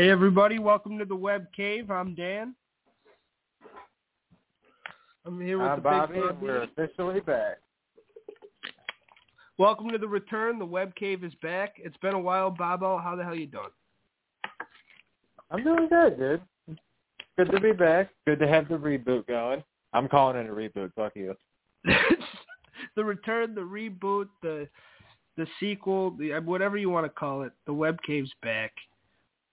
Hey everybody, welcome to the Web Cave. I'm Dan. I'm here with I'm the Bobby, big Bobby. we're officially back. Welcome to the return. The Web Cave is back. It's been a while, Bobo. How the hell you doing? I'm doing good, dude. Good to be back. Good to have the reboot going. I'm calling it a reboot. Fuck you. the return, the reboot, the the sequel, the whatever you want to call it. The Web Cave's back,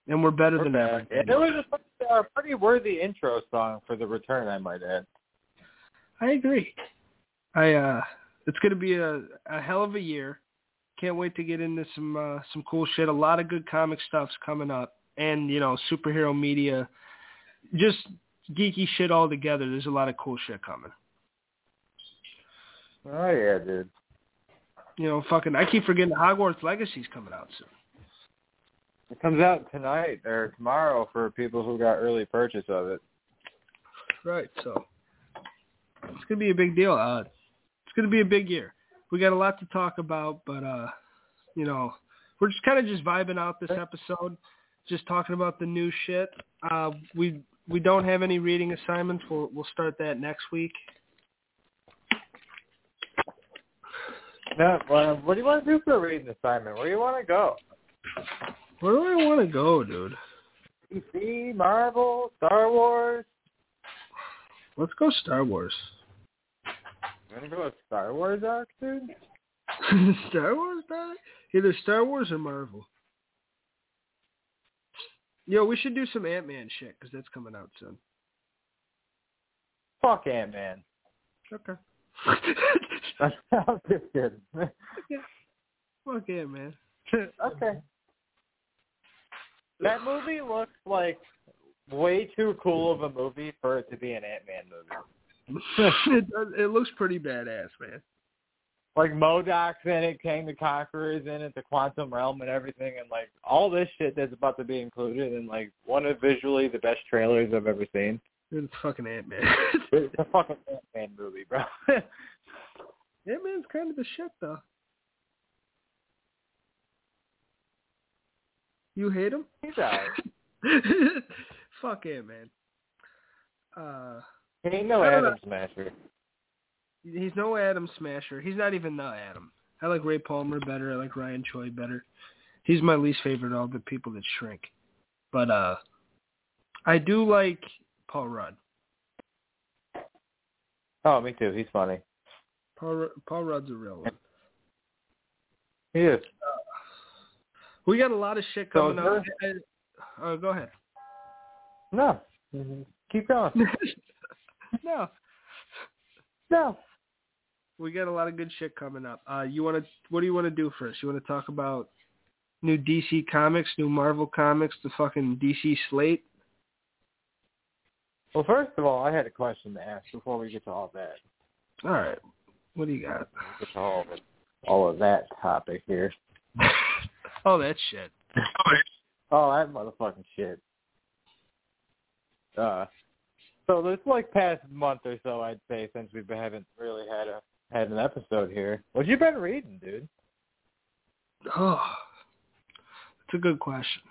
and we're better We're than back. ever. It was a pretty, uh, pretty worthy intro song for the return, I might add. I agree. I uh it's gonna be a, a hell of a year. Can't wait to get into some uh some cool shit. A lot of good comic stuff's coming up. And, you know, superhero media just geeky shit all together. There's a lot of cool shit coming. Oh yeah, dude. You know, fucking I keep forgetting Hogwarts Legacy's coming out soon. It comes out tonight or tomorrow for people who got early purchase of it. Right, so it's gonna be a big deal. Uh it's gonna be a big year. We got a lot to talk about, but uh you know, we're just kinda just vibing out this episode, just talking about the new shit. Uh we we don't have any reading assignments. We'll we'll start that next week. No, well, what do you want to do for a reading assignment? Where do you want to go? Where do I wanna go, dude? DC, Marvel, Star Wars. Let's go Star Wars. You want to go with Star Wars arc, dude? Star Wars, brother? Either Star Wars or Marvel. Yo, we should do some Ant Man shit because that's coming out soon. Fuck Ant Man. Okay. I'm just kidding. Fuck Ant Man. okay. That movie looks like way too cool of a movie for it to be an Ant Man movie. it, does- it looks pretty badass, man. Like MODOK's in it, Kang the Conqueror's in it, the Quantum Realm and everything, and like all this shit that's about to be included in like one of visually the best trailers I've ever seen. It's fucking Ant Man. It's a fucking Ant Man movie, bro. Ant Man's kind of the shit, though. You hate him? He's alright. Fuck him, Man. Uh, He ain't no Atom Smasher. he's no Atom Smasher. He's not even the Atom. I like Ray Palmer better. I like Ryan Choi better. He's my least favorite of all the people that shrink. But uh I do like Paul Rudd. Oh, me too. He's funny. Paul Paul Rudd's a real one. He is. We got a lot of shit So coming up. Uh, go ahead. No. Mhm. Keep going. no, No. we got a lot of good shit coming up. Uh, you want to? What do you want to do first? You want to talk about new DC comics, new Marvel comics, the fucking DC slate? Well, first of all, I had a question to ask before we get to all that. All right. What do you got? Get to all of, all of that topic here. oh, that shit. Oh, that motherfucking shit. Uh, so this like past month or so, I'd say, since we haven't really had a had an episode here. What you been reading, dude? Oh, that's a good question.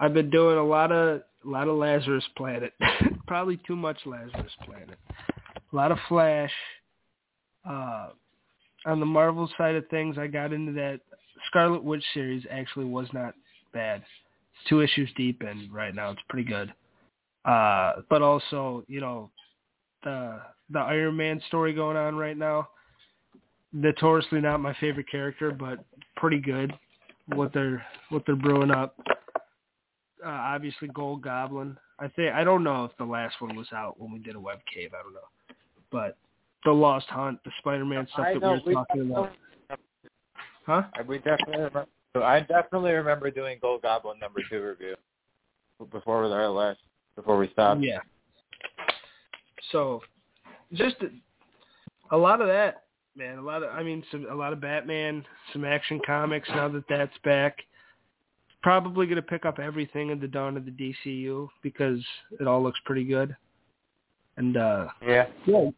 I've been doing a lot of a lot of Lazarus Planet. Probably too much Lazarus Planet. A lot of Flash. Uh, on the Marvel side of things, I got into that Scarlet Witch series. Actually, was not bad. It's two issues deep, and right now it's pretty good. Uh, but also, you know, the the Iron Man story going on right now. Notoriously not my favorite character, but pretty good. What they're what they're brewing up. Uh, obviously, Gold Goblin. I think I don't know if the last one was out when we did a web cave. I don't know, but the Lost Hunt, the Spider-Man stuff I that we were talking about. Huh? We definitely remember. I definitely remember doing Gold Goblin number two review before our last before we stopped. Yeah. So, just a, a lot of that, man. A lot of, I mean, some a lot of Batman, some action comics. Now that that's back, probably going to pick up everything in the dawn of the DCU because it all looks pretty good. And uh Yeah. yeah,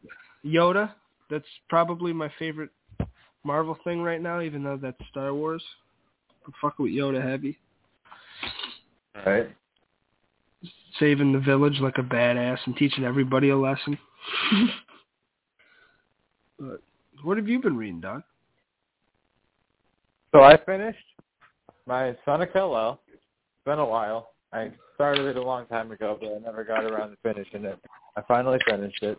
Yoda. That's probably my favorite Marvel thing right now, even though that's Star Wars. I'm fucking with Yoda heavy. Right. saving the village like a badass and teaching everybody a lesson. but what have you been reading, Doc? So I finished my Son of Kal-El. It's been a while. I started it a long time ago, but I never got around to finishing it. I finally finished it.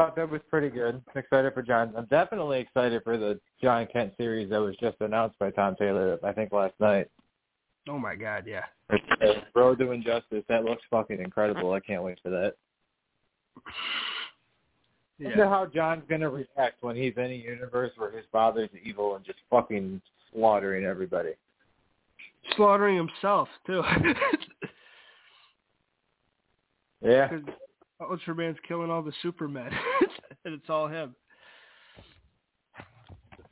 Thought that was pretty good. Excited for John. I'm definitely excited for the Jon Kent series that was just announced by Tom Taylor. I think last night. Oh my God, yeah. Road to Injustice. That looks fucking incredible. I can't wait for that. Yeah. Wonder how John's gonna react when he's in a universe where his father's evil and just fucking slaughtering everybody. Slaughtering himself too. Yeah. Ultraman's killing all the Supermen, and it's all him.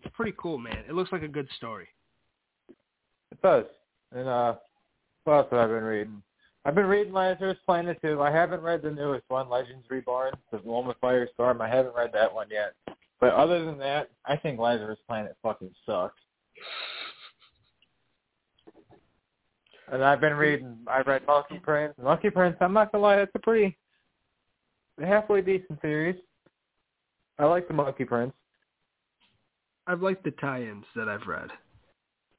It's pretty cool, man. It looks like a good story. It does. And uh what else have I been reading? I've been reading Lazarus Planet too. I haven't read the newest one, Legends Reborn, the one with Firestorm. I haven't read that one yet. But other than that, I think Lazarus Planet fucking sucks. And I've been reading. I read Monkey Prince. Monkey Prince. I'm not gonna lie, that's a pretty halfway decent series. I like the Monkey Prince. I've liked the tie-ins that I've read,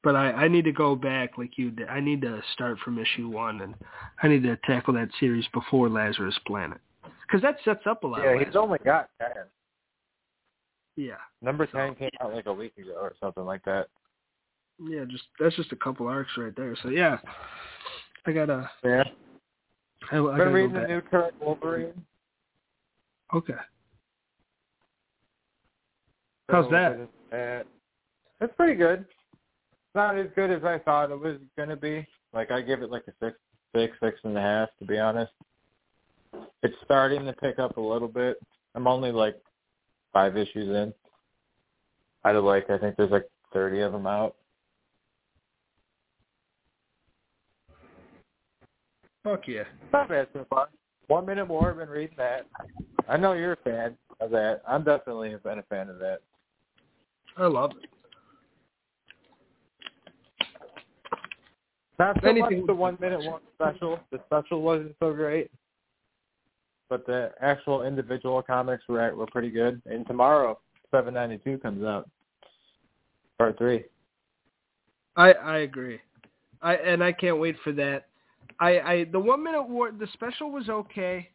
but I, I need to go back like you did. I need to start from issue one, and I need to tackle that series before Lazarus Planet, because that sets up a lot. Yeah, of he's only got ten. yeah, Number ten came out like a week ago or something like that. yeah. Just that's just a couple arcs right there. So yeah, I gotta. Yeah. I, I gotta been go reading the new current Wolverine. Okay. How's that? Uh, it's pretty good. It's not as good as I thought it was gonna be. Like I give it like a six, six, six and a half to be honest. It's starting to pick up a little bit. I'm only like five issues in. Out of like I think there's like thirty of them out. Fuck yeah. Not bad so far. One minute war. I've been reading that. I know you're a fan of that. I'm definitely been a fan of that. I love it. Not so Anything- much the one minute one special. The special wasn't so great, but the actual individual comics were were pretty good. And tomorrow, seven ninety two comes out, part three. I I agree. I and I can't wait for that. I I the one minute war the special was okay.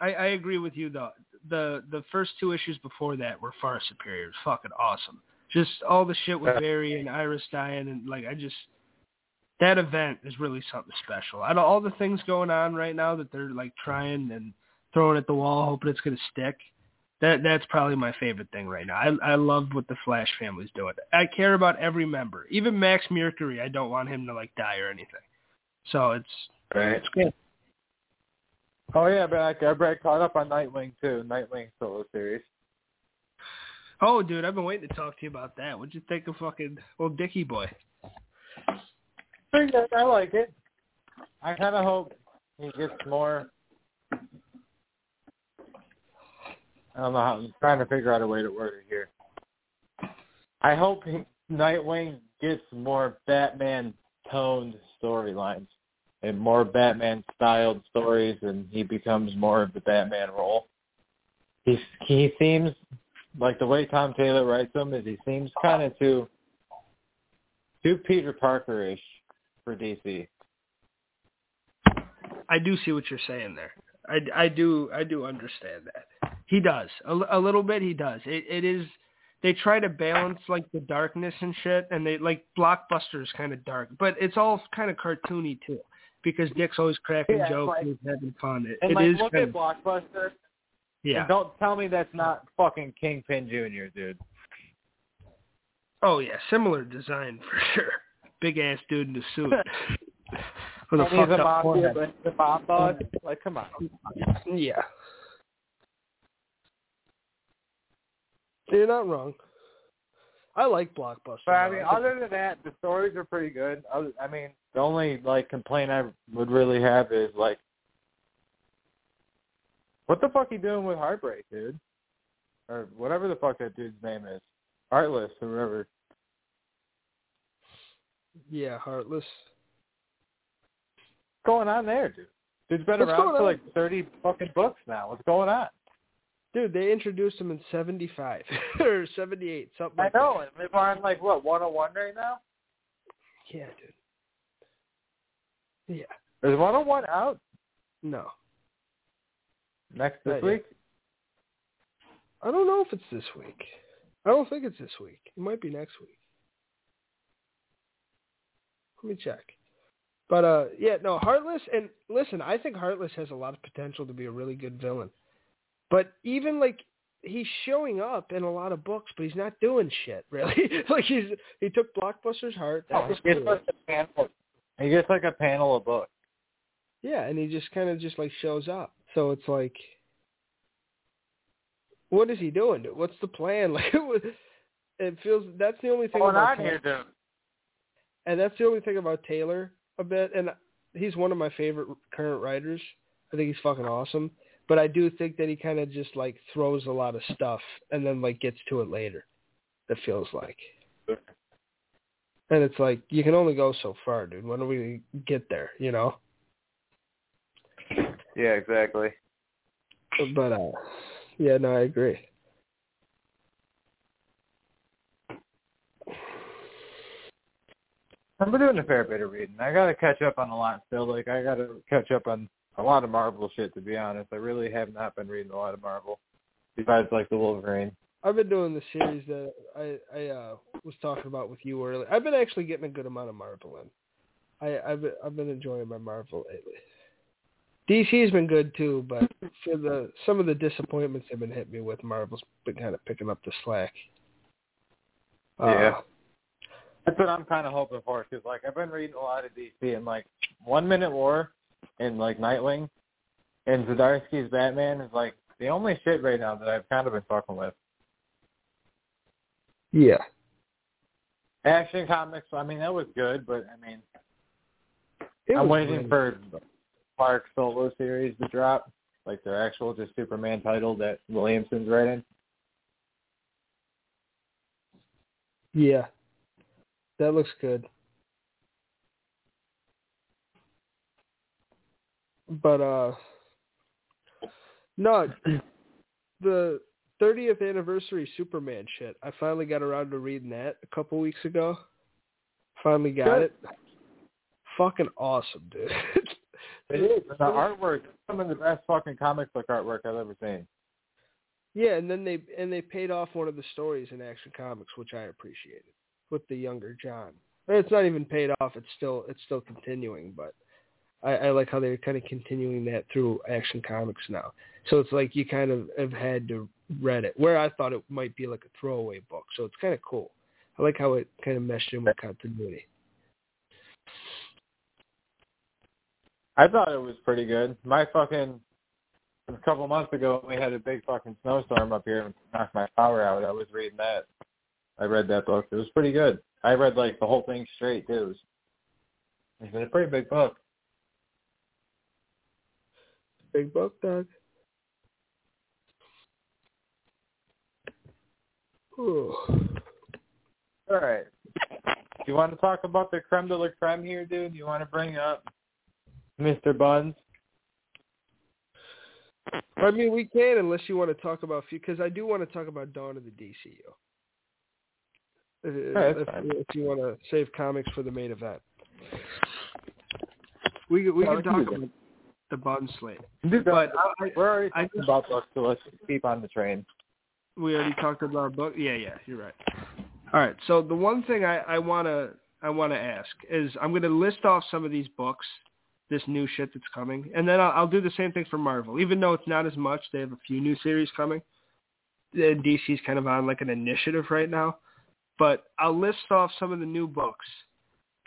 I I agree with you though. The the first two issues before that were far superior. It fucking awesome. Just all the shit with Barry and Iris dying and like I just that event is really something special. Out of all the things going on right now that they're like trying and throwing at the wall, hoping it's gonna stick. That that's probably my favorite thing right now. I I love what the Flash family's doing. I care about every member, even Max Mercury. I don't want him to like die or anything. So it's Right. it's good. Oh yeah, but I, I read caught up on Nightwing too. Nightwing solo series. Oh, dude, I've been waiting to talk to you about that. What'd you think of fucking old Dickie boy? Pretty good. I like it. I kind of hope he gets more. I don't know how. I'm trying to figure out a way to word it here. I hope he, Nightwing gets more Batman toned storylines and more Batman styled stories, and he becomes more of the Batman role. He's he seems like the way Tom Taylor writes him is he seems kind of too too Peter Parker-ish for DC. I do see what you're saying there. I, I do I do understand that. He does a, a little bit. He does. It it is. They try to balance like the darkness and shit, and they like blockbuster is kind of dark, but it's all kind of cartoony too, because Dick's always cracking Yeah, jokes like- and he's having fun. It, And it like, is look kind at Blockbuster. yeah. And don't tell me that's not fucking Kingpin Jr., dude. Oh yeah, similar design for sure. Big ass dude in a suit with a And he's fucked a up mafia, forehead. but the mob boss. Like, come on. Yeah. You're not wrong. I like Blockbuster. But I mean, other than that, the stories are pretty good. I mean, the only like complaint I would really have is like, what the fuck are you doing with Heartbreak, dude? Or whatever the fuck that dude's name is, Heartless or whatever. yeah, Heartless. What's going on there, dude? Dude's been What's around for like thirty fucking books now. What's going on? Dude, they introduced him in '75 or '78, something. I like know. and They're on like what 101 right now. Yeah, dude. Yeah. Is 101 out No, next Not this yet. week? I don't know if it's this week. I don't think it's this week. It might be next week. Let me check. But uh, yeah, no, Heartless. And listen, I think Heartless has a lot of potential to be a really good villain. But even like he's showing up in a lot of books, but he's not doing shit really. like he's he took Blockbuster's heart. That Oh, was cool. Like a panel. He gets like a panel of books. Yeah, and he just kind of just like shows up. So it's like, what is he doing? What's the plan? Like, it, was, it feels that's the only thing What's going about on Taylor, here, dude? and that's the only thing about Taylor a bit. And he's one of my favorite current writers. I think he's fucking awesome. But I do think that he kind of just like throws a lot of stuff and then like gets to it later. It feels like. And it's like you can only go so far, dude. When do we get there? You know. Yeah, exactly. But uh, yeah, no, I agree. I've been doing a fair bit of reading. I gotta catch up on a lot still. Like I gotta catch up on a lot of Marvel shit to be honest. I really have not been reading a lot of Marvel. Besides like the Wolverine. I've been doing the series that I I uh, was talking about with you earlier. I've been actually getting a good amount of Marvel in. I I've been, I've been enjoying my Marvel lately. DC's been good too, but for the some of the disappointments they've been hitting me with, Marvel's been kind of picking up the slack. Uh, Yeah. That's what I'm kind of hoping for because like I've been reading a lot of DC and like One Minute War and like Nightwing and Zdarsky's Batman is like the only shit right now that I've kind of been fucking with. Yeah. Action Comics, I mean that was good, but I mean It I'm waiting great. for Clark solo series to drop, like their actual just Superman title that Williamson's writing. Yeah. That looks good. But uh no the 30th anniversary Superman shit. I finally got around to reading that a couple weeks ago. Finally got Good. it. Fucking awesome, dude. It is. The artwork, some of the best fucking comic book artwork I've ever seen. yeah, and then they and they paid off one of the stories in Action Comics, which I appreciated, with the younger John. It's not even paid off. It's still it's still continuing, but I, I like how they're kind of continuing that through Action Comics now. So it's like you kind of have had to read it, where I thought it might be like a throwaway book. So it's kind of cool. I like how it kind of meshed in with continuity. I thought it was pretty good. My fucking a couple months ago we had a big fucking snowstorm up here and knocked my power out. I was reading that. I read that book. It was pretty good. I read like the whole thing straight too. It was, it's been a pretty big book. Big book, Doug. Ooh. All right. Do you want to talk about the creme de la creme here, dude? Do you want to bring up Mr. Buns? I mean, we can unless you want to talk about few, because I do want to talk about Dawn of the DCU. Uh, if, Alright, if, if you want to save comics for the main event, we we Yeah, can talk about the Bun slate. But I, we're already I talking about books, so let's keep on the train. we already talked about our book. Yeah, yeah, you're right. All right. So the one thing I, I wanna I wanna ask is I'm gonna list off some of these books, this new shit that's coming, and then I'll, I'll do the same thing for Marvel. Even though it's not as much, they have a few new series coming. And DC's kind of on like an initiative right now, but I'll list off some of the new books,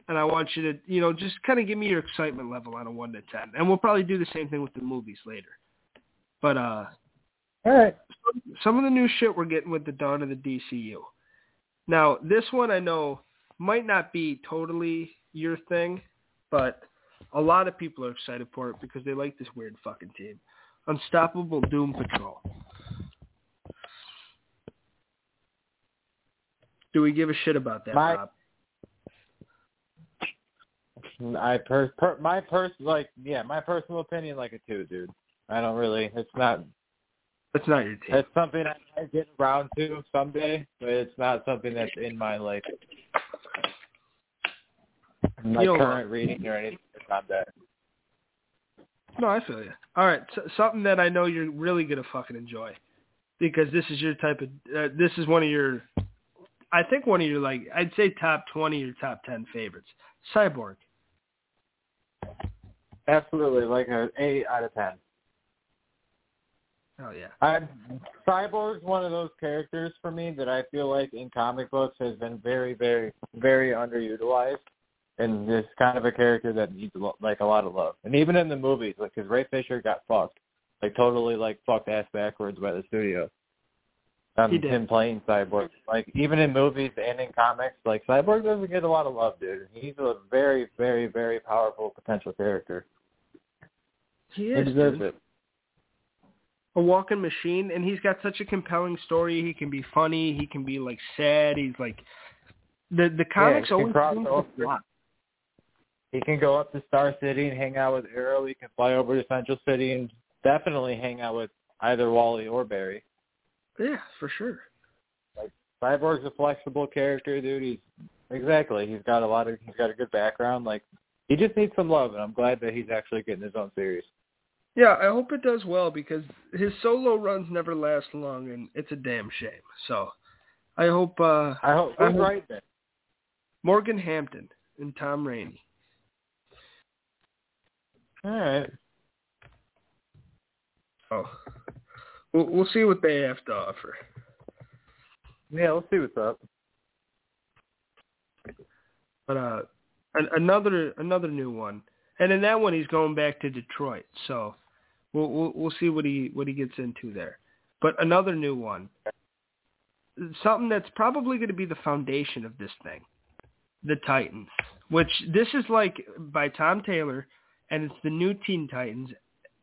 and I want you to you know just kind of give me your excitement level on a one to ten, and we'll probably do the same thing with the movies later. But uh, All right. some of the new shit we're getting with the dawn of the DCU. Now, this one I know might not be totally your thing, but a lot of people are excited for it because they like this weird fucking team. Unstoppable Doom Patrol. Do we give a shit about that, My- Bob? I per, per my pers like yeah, my personal opinion like a two, dude. I don't really. It's not. It's not your team. It's something I might get around to someday, but it's not something that's in my like my You current reading or anything. It's not that. No, I feel you. All right, so, something that I know you're really gonna fucking enjoy, because this is your type of. Uh, this is one of your. I think one of your like I'd say top twenty or top ten favorites. Cyborg. Absolutely, like a eight out of ten. Oh yeah. I Cyborg's one of those characters for me that I feel like in comic books has been very, very, very underutilized, and is kind of a character that needs like a lot of love. And even in the movies, like because Ray Fisher got fucked, like totally like fucked ass backwards by the studio. Um, him playing Cyborg, like even in movies and in comics, like Cyborg doesn't get a lot of love, dude. He's a very, very, very powerful potential character. He He is deserves dude. it. a walking machine, and he's got such a compelling story. He can be funny. He can be like sad. He's like the the comics he can always cross over. He can go up to Star City and hang out with Arrow. He can fly over to Central City and definitely hang out with either Wally or Barry. Yeah, for sure. Like Cyborg's a flexible character, dude. He's exactly. He's got a lot of. He's got a good background. Like he just needs some love, and I'm glad that he's actually getting his own series. Yeah, I hope it does well because his solo runs never last long, and it's a damn shame. So, I hope uh I hope I hope- right then. Morgan Hampton and Tom Raney. All right. Oh, we'll, we'll see what they have to offer. Yeah, let's see what's up. But uh, an, another another new one, and in that one he's going back to Detroit. So we'll we'll, we'll see what he what he gets into there. But another new one, something that's probably going to be the foundation of this thing, the Titans. Which this is like by Tom Taylor, and it's the new Teen Titans.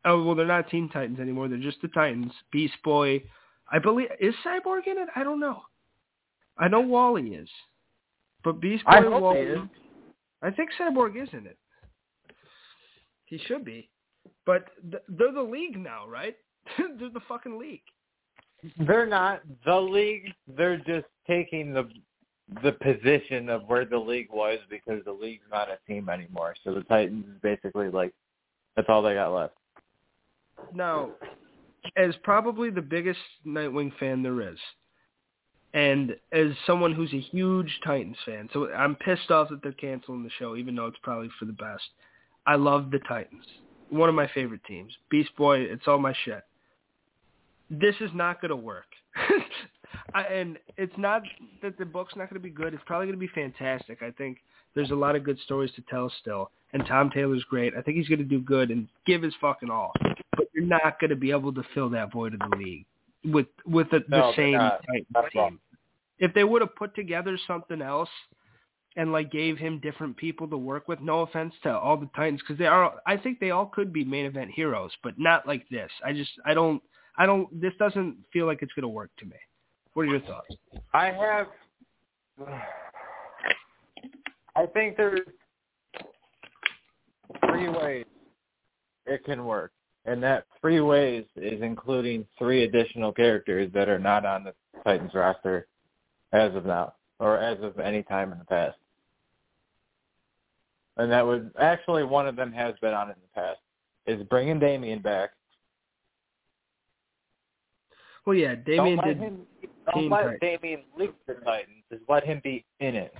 Oh well, they're not Teen Titans anymore. They're just the Titans. Beast Boy, I believe is Cyborg in it. I don't know. I know Wally is, but Beast Boy, I hope Wally, he is. I think Cyborg is in it. He should be, but th- they're the league now, right? they're the fucking league. They're not the league. They're just taking the the position of where the league was because the league's not a team anymore. So the Titans is basically like that's all they got left. Now, as probably the biggest Nightwing fan there is, and as someone who's a huge Titans fan, so I'm pissed off that they're canceling the show, even though it's probably for the best. I love the Titans. One of my favorite teams. Beast Boy, it's all my shit. This is not going to work. I, and it's not that the book's not going to be good. It's probably going to be fantastic. I think there's a lot of good stories to tell still. And Tom Taylor's great. I think he's going to do good and give his fucking all. You're not going to be able to fill that void of the league with with the, No, the same not. Titans Not at all. team. If they would have put together something else and like gave him different people to work with, no offense to all the Titans, because they are, I think they all could be main event heroes, but not like this. I just, I don't, I don't. This doesn't feel like it's going to work to me. What are your thoughts? I have. I think there's three ways it can work, and that three ways is including three additional characters that are not on the Titans roster as of now, or as of any time in the past. And that would actually one of them has been on it in the past. Is bringing Damian back. Well, yeah, Damian did. him. Don't let Titans. Damian lead the Titans. Just let him be in it.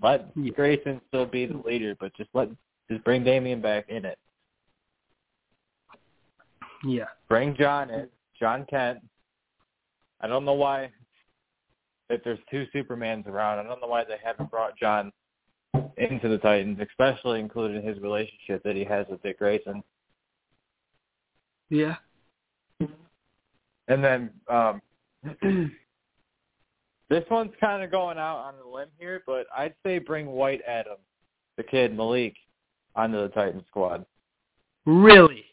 Let Yeah. Grayson still be the leader, but just let just bring Damian back in it. Yeah, Bring John in. Jon Kent. I don't know why. If there's two Supermans around, I don't know why they haven't brought John into the Titans, especially including his relationship that he has with Dick Grayson. yeah. And then um this one's kind of going out on a limb here, but I'd say bring White Adam, the kid Malik, onto the Titan squad. Really?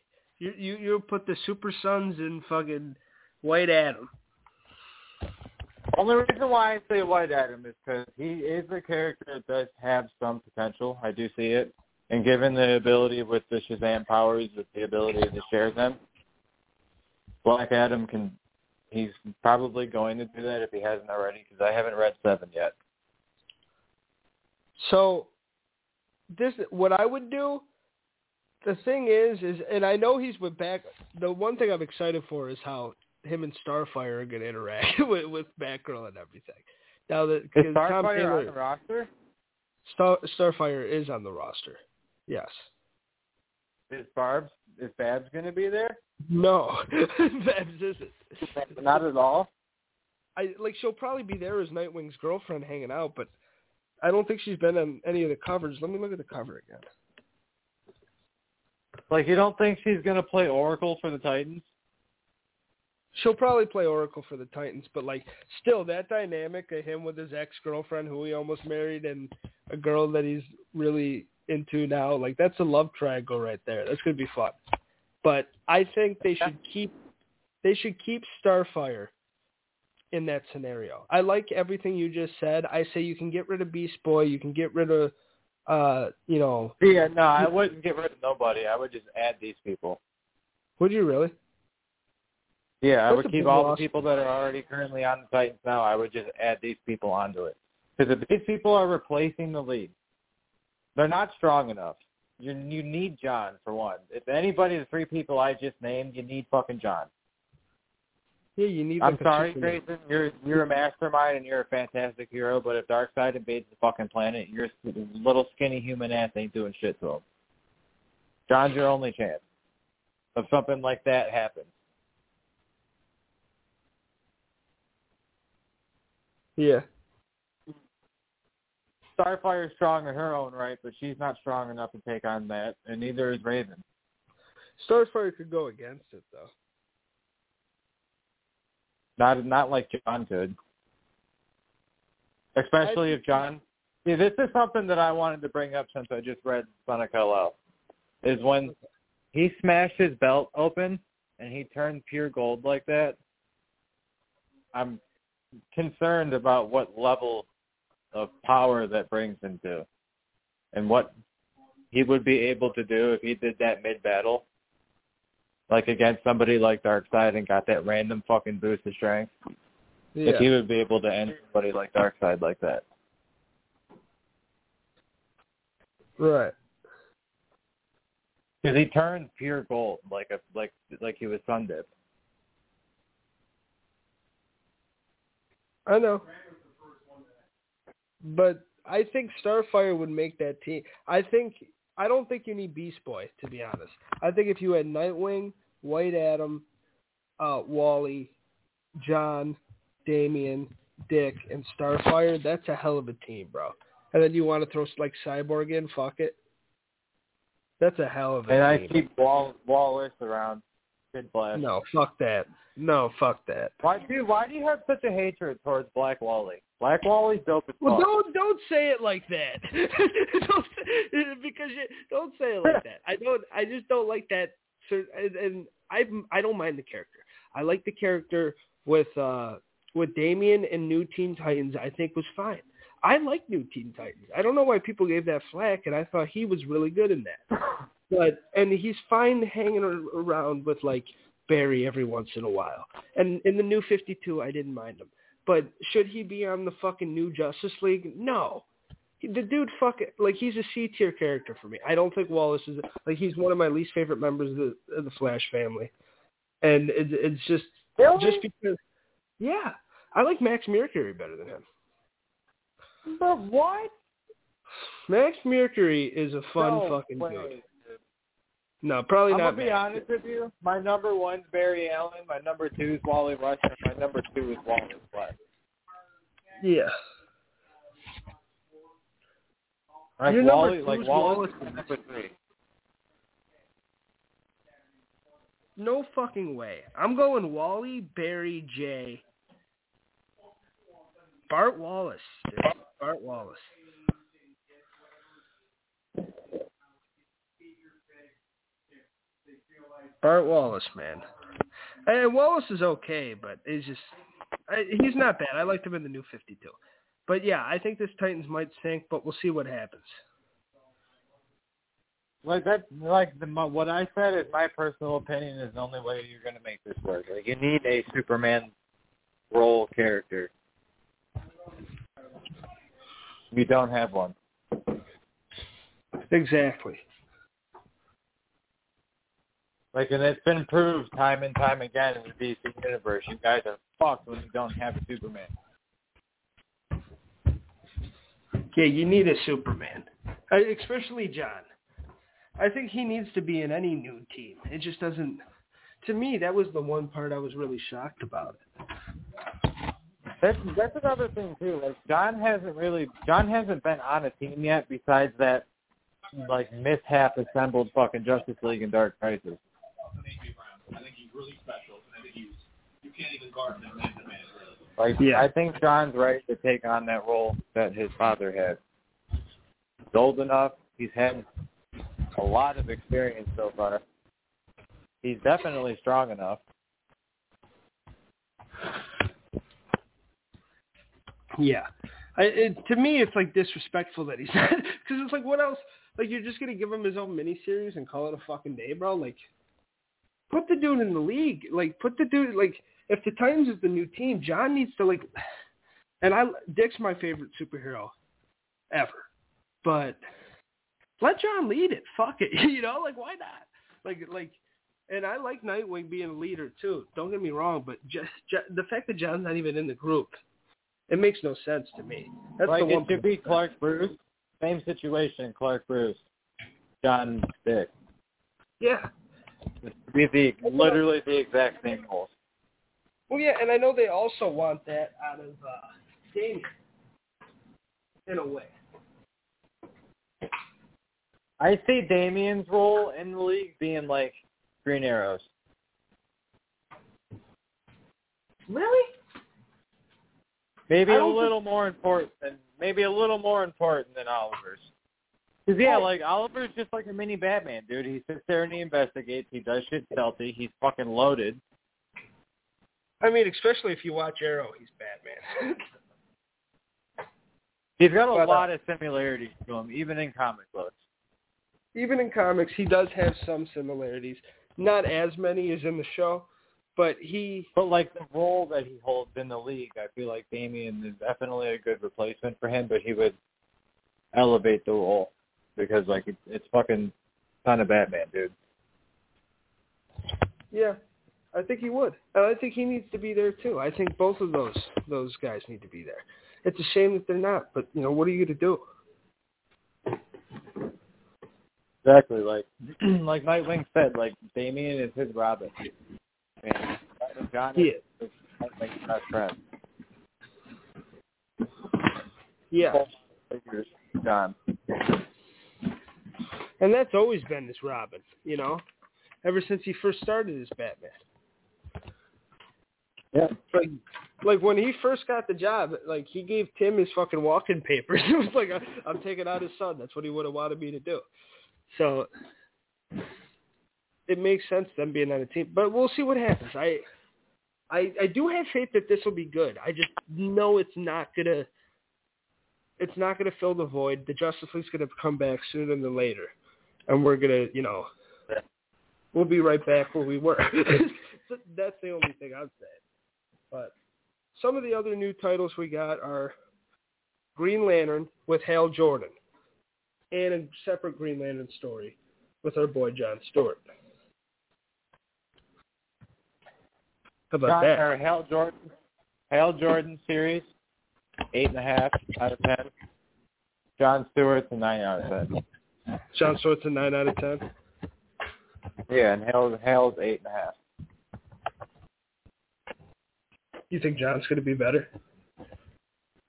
You you you put the Super Sons in fucking White Adam? Only reason why I say White Adam is because he is a character that does have some potential. I do see it. And given the ability with the Shazam powers, with the ability to share them, Black Adam can. He's probably going to do that if he hasn't already, because I haven't read seven yet. So, this what I would do. The thing is, is and I know he's with back. The one thing I'm excited for is how him and Starfire are going to interact with with Batgirl and everything. Now that is Starfire Taylor, on the roster? Star, Starfire is on the roster. Yes. Is Barb's is Babs going to be there? No, Babs isn't. Not at all. I like she'll probably be there as Nightwing's girlfriend hanging out, but I don't think she's been on any of the covers. Let me look at the cover again. Like you don't think she's going to play Oracle for the Titans? she'll probably play Oracle for the Titans, but like still that dynamic of him with his ex girlfriend who he almost married and a girl that he's really into now, like that's a love triangle right there. That's gonna be fun. But I think they should keep they should keep Starfire in that scenario. I like everything you just said. I say you can get rid of Beast Boy, you can get rid of uh, you know Yeah, no, I wouldn't get rid of nobody. I would just add these people. Would you really? Yeah, I would keep all the people that are already currently on the Titans now. I would just add these people onto it because if these people are replacing the lead, they're not strong enough. You you need John for one. If anybody, the three people I just named, you need fucking John. Yeah, you need. I'm sorry, Grayson. You're you're a mastermind and you're a fantastic hero, but if Darkseid invades the fucking planet, your little skinny human ass ain't doing shit to him. John's your only chance of something like that happens. Yeah. Starfire is strong in her own right, but she's not strong enough to take on that, and neither is Raven. Starfire could go against it though. Not not like John could. Especially if John See, this is something that I wanted to bring up since I just read Son of Is when he smashed his belt open and he turned pure gold like that. I'm concerned about what level of power that brings him to, and what he would be able to do if he did that mid battle, like against somebody like Darkseid and got that random fucking boost of strength. Yeah. If he would be able to end somebody like Darkseid like that. Right. Because he turned pure gold, like a like like he was sun dipped. I know. But I think Starfire would make that team. I think I don't think you need Beast Boy to be honest. I think if you had Nightwing, White Adam, uh, Wally, John, Damian, Dick, and Starfire, that's a hell of a team, bro. And then you want to throw like Cyborg in, fuck it. That's a hell of a and team. And I keep Wall- Wallace around. Good. No, fuck that. No, fuck that. Why, dude? Why do you have such a hatred towards Black Wally? Black Wally's dope as fuck. Well, don't don't say it like that. don't because you, don't say it like that. I don't. I just don't like that. And, and I I don't mind the character. I like the character with uh with Damian and New Teen Titans. I think was fine. I like New Teen Titans. I don't know why people gave that flack, and I thought he was really good in that. But and he's fine hanging around with like Barry every once in a while. And in the new 52, I didn't mind him. But should he be on the fucking new Justice League? No. The dude fucking like he's a C tier character for me. I don't think Wallace is like he's one of my least favorite members of the, of the Flash family, and it, it's just really? just because. Yeah, I like Max Mercury better than him. But what? Max Mercury is a fun no fucking way. dude. No, probably I'm not. I'm gonna be honest with you. My number one's Barry Allen. My number two is Wally Rush, and my number two is Wally Flash. Yeah. Like Your Wally, like Wallace, Wallace. is number three. No fucking way. I'm going Wally, Barry, Jay, Bart Wallace. Dude. Bart Wallace. Bart Wallace, man. And Wallace is okay, but he's just I, he's not bad. I liked him in the new 52. But yeah, I think this Titans might sink, but we'll see what happens. like that, like the what I said is my personal opinion is the only way you're gonna make this work. Like you need a Superman role character. You don't have one. Exactly. Like, and it's been proved time and time again in the DC universe. You guys are fucked when you don't have a Superman. Yeah, you need a Superman, uh, especially John. I think he needs to be in any new team. It just doesn't. To me, that was the one part I was really shocked about it. That's that's another thing too. Like John hasn't really John hasn't been on a team yet besides that like mishap assembled fucking Justice League and Dark Crisis. I think he's really special. I think he's you can't even guard him man to man. Like yeah. I think John's right to take on that role that his father had. He's old enough. He's had a lot of experience so far. He's definitely strong enough. Yeah. I, it, to me, it's like disrespectful that he's because it's like, what else? Like, you're just gonna give him his own miniseries and call it a fucking day, bro? Like, put the dude in the league. Like, put the dude like if the Titans is the new team, John needs to like. And I, Dick's my favorite superhero ever, but let John lead it. Fuck it, you know, like why not? Like, like, and I like Nightwing being a leader too. Don't get me wrong, but just, just the fact that John's not even in the group, it makes no sense to me. That's like the one it should be Clark Bruce. Same situation, Clark Bruce, John Dick. Yeah. Be the literally the exact same roles. Well, yeah, and I know they also want that out of uh, Damian, in a way. I see Damian's role in the league being like Green Arrows. Really? Maybe a little think... more important than maybe a little more important than Oliver's. Cause yeah, like Oliver's just like a mini Batman, dude. He sits there and he investigates. He does shit stealthy. He's fucking loaded. I mean, especially if you watch Arrow, he's Batman. he's got a but, uh, lot uh, of similarities to him, even in comic books. Even in comics, he does have some similarities. Not as many as in the show, but he. But like the role that he holds in the league, I feel like Damian is definitely a good replacement for him, but he would elevate the role because like it's, it's fucking kind of Batman, dude. Yeah, I think he would. And I think he needs to be there too. I think both of those those guys need to be there. It's a shame that they're not, but you know what are you going to do? Exactly, like like Nightwing said, like Damian is his Robin. And John is, is Nightwing's best friend. Yeah. John. And that's always been this Robin, you know, ever since he first started as Batman. Yeah. Like, like when he first got the job, like he gave Tim his fucking walking papers. it was like, I'm taking out his son. That's what he would have wanted me to do. So it makes sense them being on a team, but we'll see what happens. I, I, I do have faith that this will be good. I just know it's not gonna, it's not gonna fill the void. The Justice League's gonna come back sooner than later, and we're gonna, you know, we'll be right back where we were. That's the only thing I'm saying. But some of the other new titles we got are Green Lantern with Hal Jordan and a separate Green Lantern story with our boy John Stewart. How about John, that? Or Hal Jordan, Hal Jordan series, eight and a half out of ten. John Stewart's a nine out of ten. John Stewart's a nine out of ten. Yeah, and Hal Hal's eight and a half. You think John's going to be better?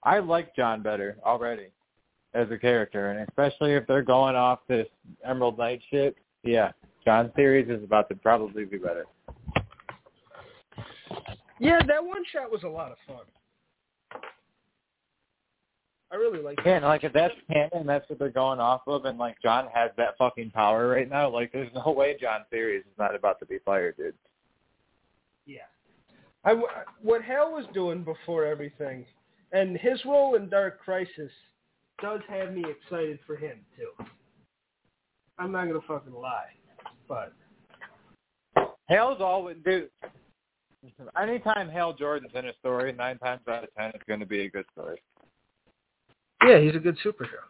I like John better already as a character, and especially if they're going off this Emerald Knight shit. Yeah, John's series is about to probably be better. Yeah, that one shot was a lot of fun. I really like. Yeah, and like if that's canon, that's what they're going off of, and like John has that fucking power right now. Like, there's no way John series is not about to be fired, dude. Yeah, I, what Hal was doing before everything, and his role in Dark Crisis does have me excited for him too. I'm not gonna fucking lie, but Hal's always dude. Anytime Hal Jordan's in a story, nine times out of ten, it's going to be a good story. Yeah, he's a good superhero.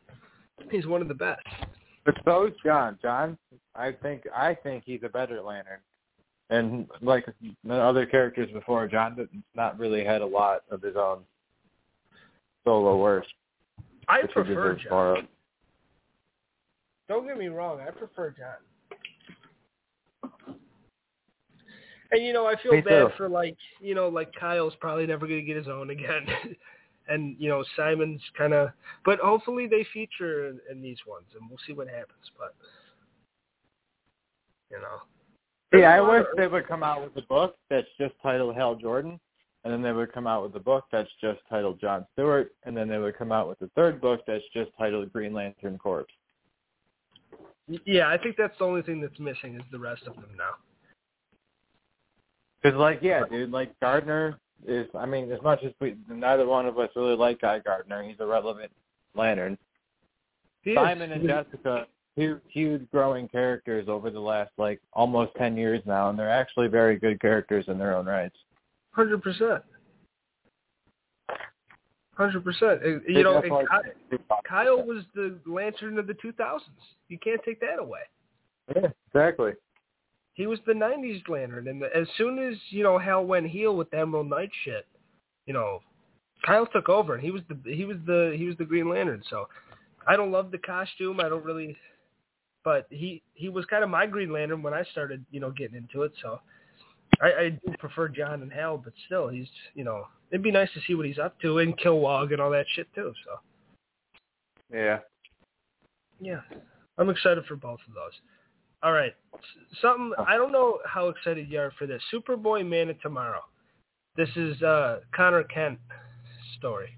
He's one of the best. But so is John. John, I think I think he's a better Lantern. And like the other characters before, John has not really had a lot of his own solo work. I prefer John. Don't get me wrong, I prefer John. And you know, I feel Me bad too. for like you know, like Kyle's probably never gonna get his own again. and, you know, Simon's kinda but hopefully they feature in, in these ones and we'll see what happens. But you know. See, There's I wish of- they would come out with a book that's just titled Hal Jordan, and then they would come out with a book that's just titled John Stewart, and then they would come out with a third book that's just titled Green Lantern Corps. Yeah, I think that's the only thing that's missing is the rest of them now. Because, like, yeah, dude, like Gardner is. I mean, as much as we, neither one of us really like Guy Gardner, he's a relevant Lantern. He is- Simon and Jessica, huge, huge growing characters over the last like almost ten years now, and they're actually very good characters in their own rights. Hundred percent. Hundred percent. You know, and definitely- Ky- Kyle was the lantern of the two thousands. You can't take that away. Yeah, exactly. He was the '90s lantern, and as soon as you know Hal went heel with the Emerald Knight shit, you know, Kyle took over, and he was the he was the he was the Green Lantern. So, I don't love the costume. I don't really, but he he was kind of my Green Lantern when I started, you know, getting into it. So, I, I do prefer John and Hal, but still, he's you know, it'd be nice to see what he's up to and Kilowog and all that shit too. So, Yeah. yeah, I'm excited for both of those. All right, something I don't know how excited you are for this. Superboy Man of Tomorrow. This is uh Conner Kent story.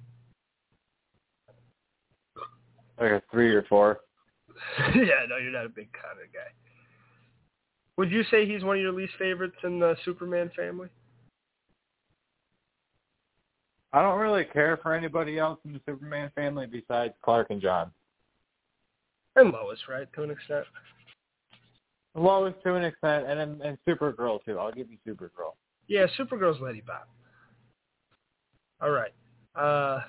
Like a three or four. yeah, no, you're not a big Connor guy. Would you say he's one of your least favorites in the Superman family? I don't really care for anybody else in the Superman family besides Clark and John. And Lois, right, to an extent. Lois to an extent, and and, and Supergirl too. I'll give you Supergirl. Yeah, Supergirl's Lady Bob. All right. Uh,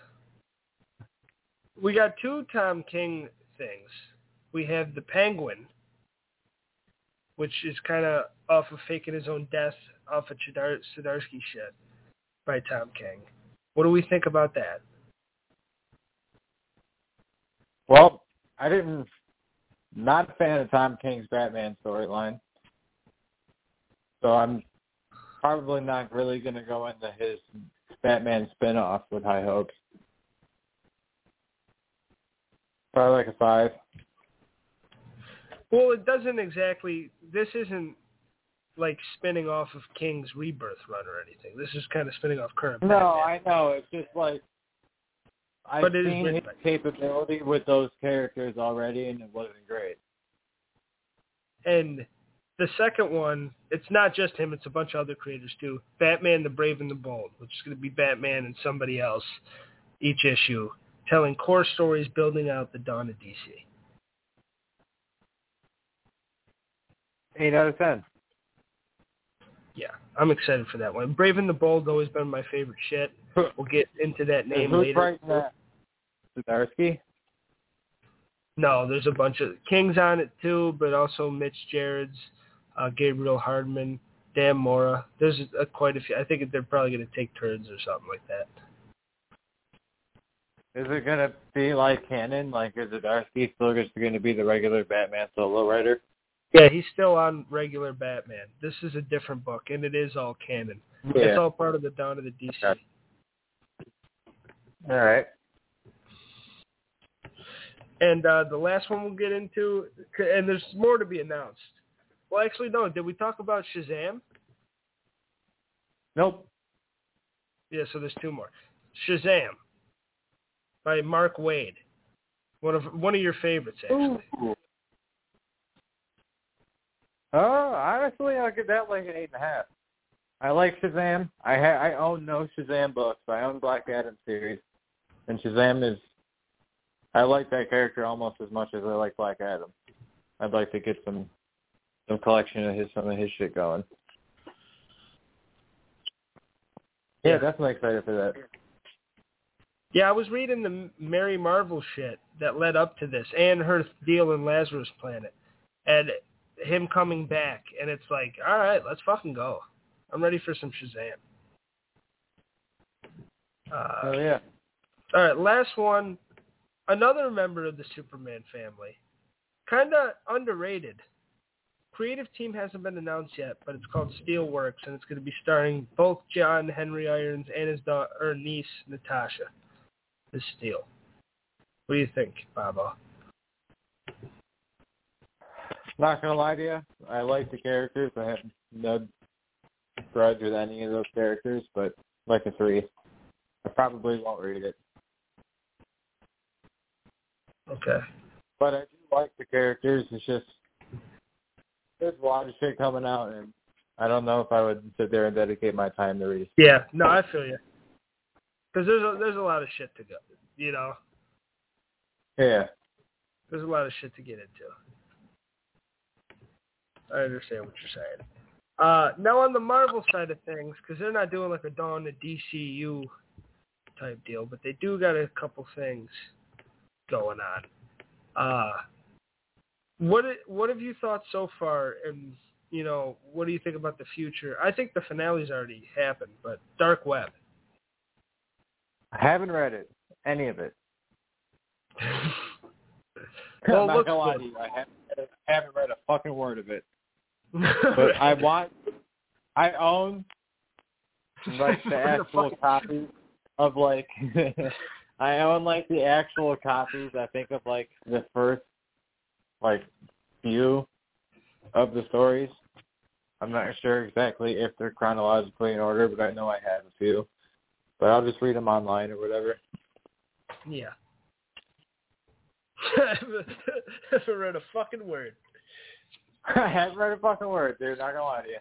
we got two Tom King things. We have the Penguin, which is kind of off of faking his own death off of Chidar- Zdarsky shit by Tom King. What do we think about that? Well, I didn't. Not a fan of Tom King's Batman storyline, so I'm probably not really going to go into his Batman spin-off with high hopes. Probably like a five. Well, it doesn't exactly. This isn't like spinning off of King's rebirth run or anything. This is kind of spinning off current. No, Batman. I know. It's just like I've But it seen his capability with those characters already, and it wasn't great. And the second one, it's not just him; it's a bunch of other creators too. Batman: The Brave and the Bold, which is going to be Batman and somebody else each issue, telling core stories, building out the dawn of DC. Eight out of ten. Yeah, I'm excited for that one. Brave and the Bold always been my favorite shit. We'll get into that name Who's later. writing that? Zdarsky? No, there's a bunch of Kings on it too, but also Mitch Gerads, uh, Gabriel Hardman, Dan Mora. There's a, quite a few. I think they're probably going to take turns or something like that. Is it gonna be like canon? Like, is Zdarsky still just going to be the regular Batman solo writer? Yeah, he's still on regular Batman. This is a different book, and it is all canon. It's all part of the Dawn of the DC. Okay. All right. And uh, the last one we'll get into, and there's more to be announced. Well, actually, no. Did we talk about Shazam? Nope. Yeah, so there's two more. Shazam by Mark Waid. One of one of your favorites, actually. Ooh. Oh, honestly, I'll give that like an eight and a half. I like Shazam. I ha- I own no Shazam books. I own Black Adam series, and Shazam is. I like that character almost as much as I like Black Adam. I'd like to get some some collection of his some of his shit going. Yeah, definitely excited for that. Yeah, I was reading the Mary Marvel shit that led up to this and her deal in Lazarus Planet and him coming back and it's like, all right, let's fucking go. I'm ready for some Shazam. Uh, Oh yeah. All right, last one. Another member of the Superman family. Kind of underrated. Creative team hasn't been announced yet, but it's called Steelworks, and it's going to be starring both John Henry Irons and his daughter, niece Natasha, as Steel. What do you think, Baba? Not gonna lie to you, I like the characters. I have no grudge with any of those characters, but like a three. I probably won't read it. Okay. But I do like the characters. It's just there's a lot of shit coming out, and I don't know if I would sit there and dedicate my time to read. Yeah, no, I feel you. Because there's a, there's a lot of shit to go. You know, Yeah. there's a lot of shit to get into. I understand what you're saying. Uh, now on the Marvel side of things, because they're not doing like a Dawn to DCU type deal, but they do got a couple things going on. Uh, what what have you thought so far, and you know what do you think about the future? I think the finale's already happened, but Dark Web. I haven't read it, any of it. Well, I'm not gonna lie to you. I haven't, read I haven't read a fucking word of it. But I want, I own like the actual copies of like, I own like the actual copies. I think of like the first like few of the stories. I'm not sure exactly if they're chronologically in order, but I know I have a few. But I'll just read them online or whatever. Yeah. I haven't read a fucking word. I haven't read a fucking word, dude. Not gonna lie to you.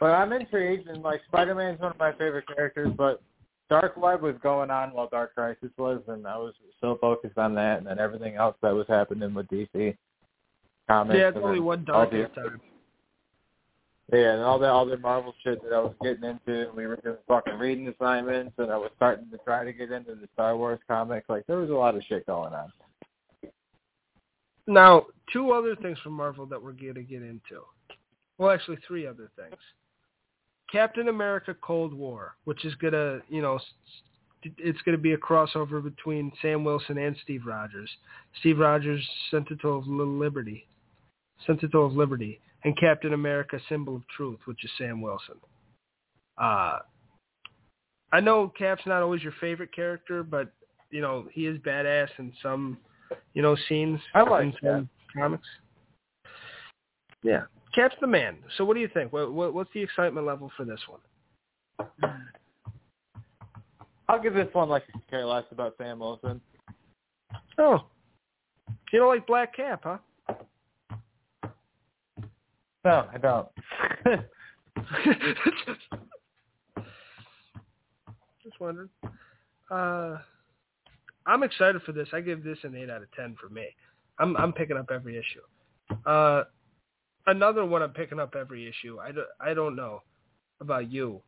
But I'm intrigued, and like Spider-Man's one of my favorite characters. But Dark Web was going on while Dark Crisis was, and I was so focused on that, and then everything else that was happening with DC comics. yeah, it's only one dark the- time. Yeah, and all the all the Marvel shit that I was getting into, and we were doing fucking reading assignments, and I was starting to try to get into the Star Wars comics. Like there was a lot of shit going on. Now, two other things from Marvel that we're going to get into. Well, actually, three other things. Captain America Cold War, which is going to, you know, it's going to be a crossover between Sam Wilson and Steve Rogers. Steve Rogers, Sentinel of Liberty. Sentinel of Liberty. And Captain America, Symbol of Truth, which is Sam Wilson. Uh, I know Cap's not always your favorite character, but, you know, he is badass in some, you know, scenes I like in some comics. Yeah. Cap's the man. So what do you think? What, what, what's the excitement level for this one? I'll give this one like a care less about Sam Wilson. Oh. You don't like Black Cap, huh? No, I don't. Just wondering. Uh, I'm excited for this. I give this an eight out of ten for me. I'm I'm picking up every issue. Uh, another one I'm picking up every issue. I don't, I don't know about you,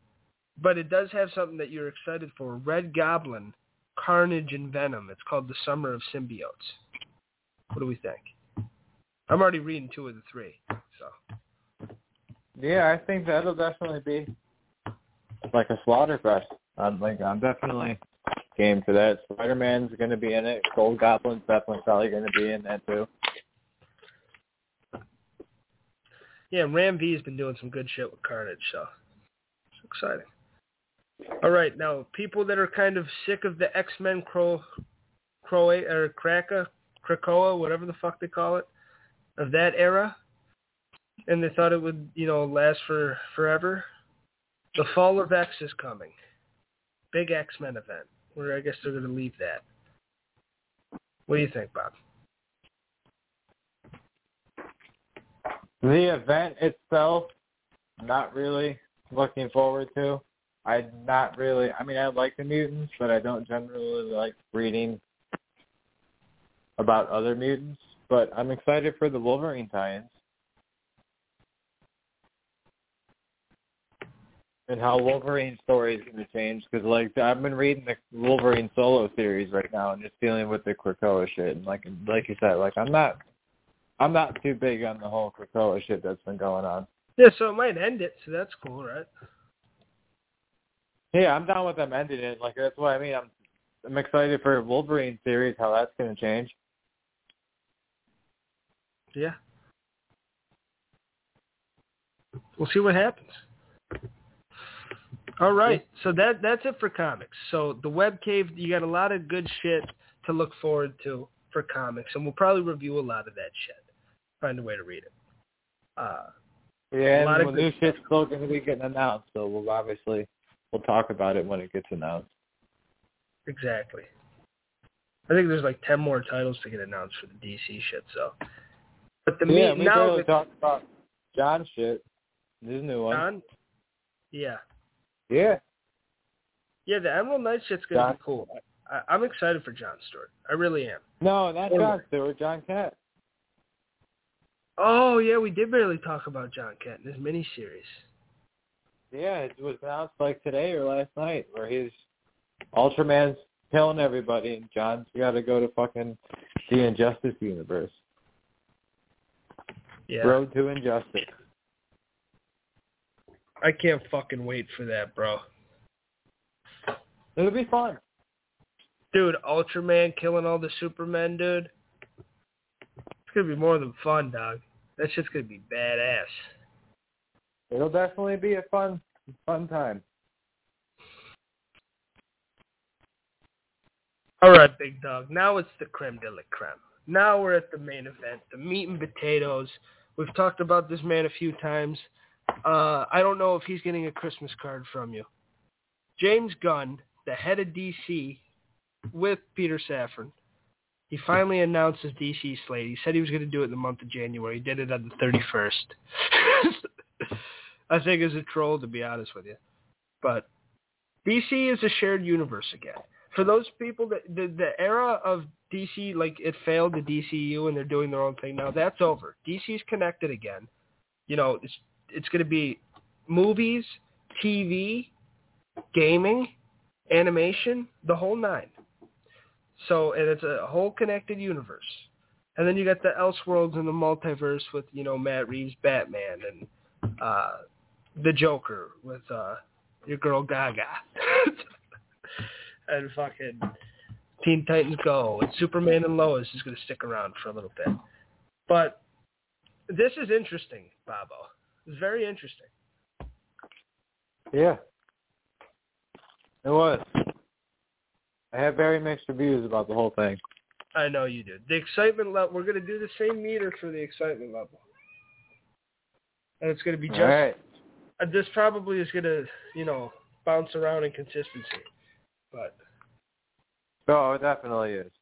but it does have something that you're excited for. Red Goblin, Carnage, and Venom. It's called the Summer of Symbiotes. What do we think? I'm already reading two of the three. So yeah, I think that'll definitely be like a slaughter fest. I'm like I'm definitely game for that. Spider Man's gonna be in it. Gold Goblin's definitely probably gonna be in that too. Yeah, Ram V has been doing some good shit with Carnage, so it's exciting. All right, now people that are kind of sick of the X Men Crow, Crow or Kraka, Krakoa, whatever the fuck they call it, of that era, and they thought it would, you know, last for forever. The Fall of X is coming. Big X Men event, where I guess they're going to leave that. What do you think, Bob? The event itself, not really looking forward to. I'm not really. I mean, I like the mutants, but I don't generally like reading about other mutants. but I'm excited for the Wolverine tie-ins. And how Wolverine's story is going to change because, like, I've been reading the Wolverine solo series right now and just dealing with the Krakoa shit. And like, like you said, like I'm not, I'm not too big on the whole Krakoa shit that's been going on. Yeah, so it might end it, so that's cool, right? Yeah, I'm down with them ending it. Like that's what I mean. I'm I'm excited for Wolverine series, how that's going to change. Yeah. We'll see what happens. All right, so that that's it for comics. So the web cave, you got a lot of good shit to look forward to for comics, and we'll probably review a lot of that shit. Find a way to read it. Uh, yeah, a lot and of new shit's still going to be getting announced, so we'll obviously we'll talk about it when it gets announced. exactly. I think there's like ten more titles to get announced for the DC shit. So, but the yeah, meat we now that talked about John shit. His new one. John, yeah, Yeah. yeah, the Emerald Knight shit's gonna John- be cool. I, I'm excited for John Stewart. I really am. No, not Yeah. John Stewart. John Kent. Oh yeah, we did barely talk about John Kent in his miniseries. Yeah, it was announced like today or last night where he's Ultraman's killing everybody and John's got to go to fucking the Injustice universe. Yeah, Road to Injustice. I can't fucking wait for that, bro. It'll be fun. Dude, Ultraman killing all the Supermen, dude. It's gonna be more than fun, dog. That just gonna be badass. It'll definitely be a fun fun time. All right, big dog. Now it's the creme de la creme. Now we're at the main event, the meat and potatoes. We've talked about this man a few times. Uh, I don't know if he's getting a Christmas card from you. James Gunn, the head of DC, with Peter Safran, he finally announced his DC slate. He said he was going to do it in the month of January. He did it on the 31st. I think it's a troll, to be honest with you. But DC is a shared universe again for those people that the the era of DC like it failed the DCU and they're doing their own thing now that's over. DC's connected again. You know, it's it's going to be movies, TV, gaming, animation, the whole nine. So, and it's a whole connected universe. And then you got the Elseworlds and the multiverse with, you know, Matt Reeves Batman and uh the Joker with uh your girl Gaga. and fucking Teen Titans Go and Superman and Lois is going to stick around for a little bit. But this is interesting, Bobo. It's very interesting. Yeah. It was. I have very mixed reviews about the whole thing. I know you do. The excitement level, we're going to do the same meter for the excitement level. And it's going to be just, All right. uh, this probably is going to, you know, bounce around in consistency. But Oh, it definitely is.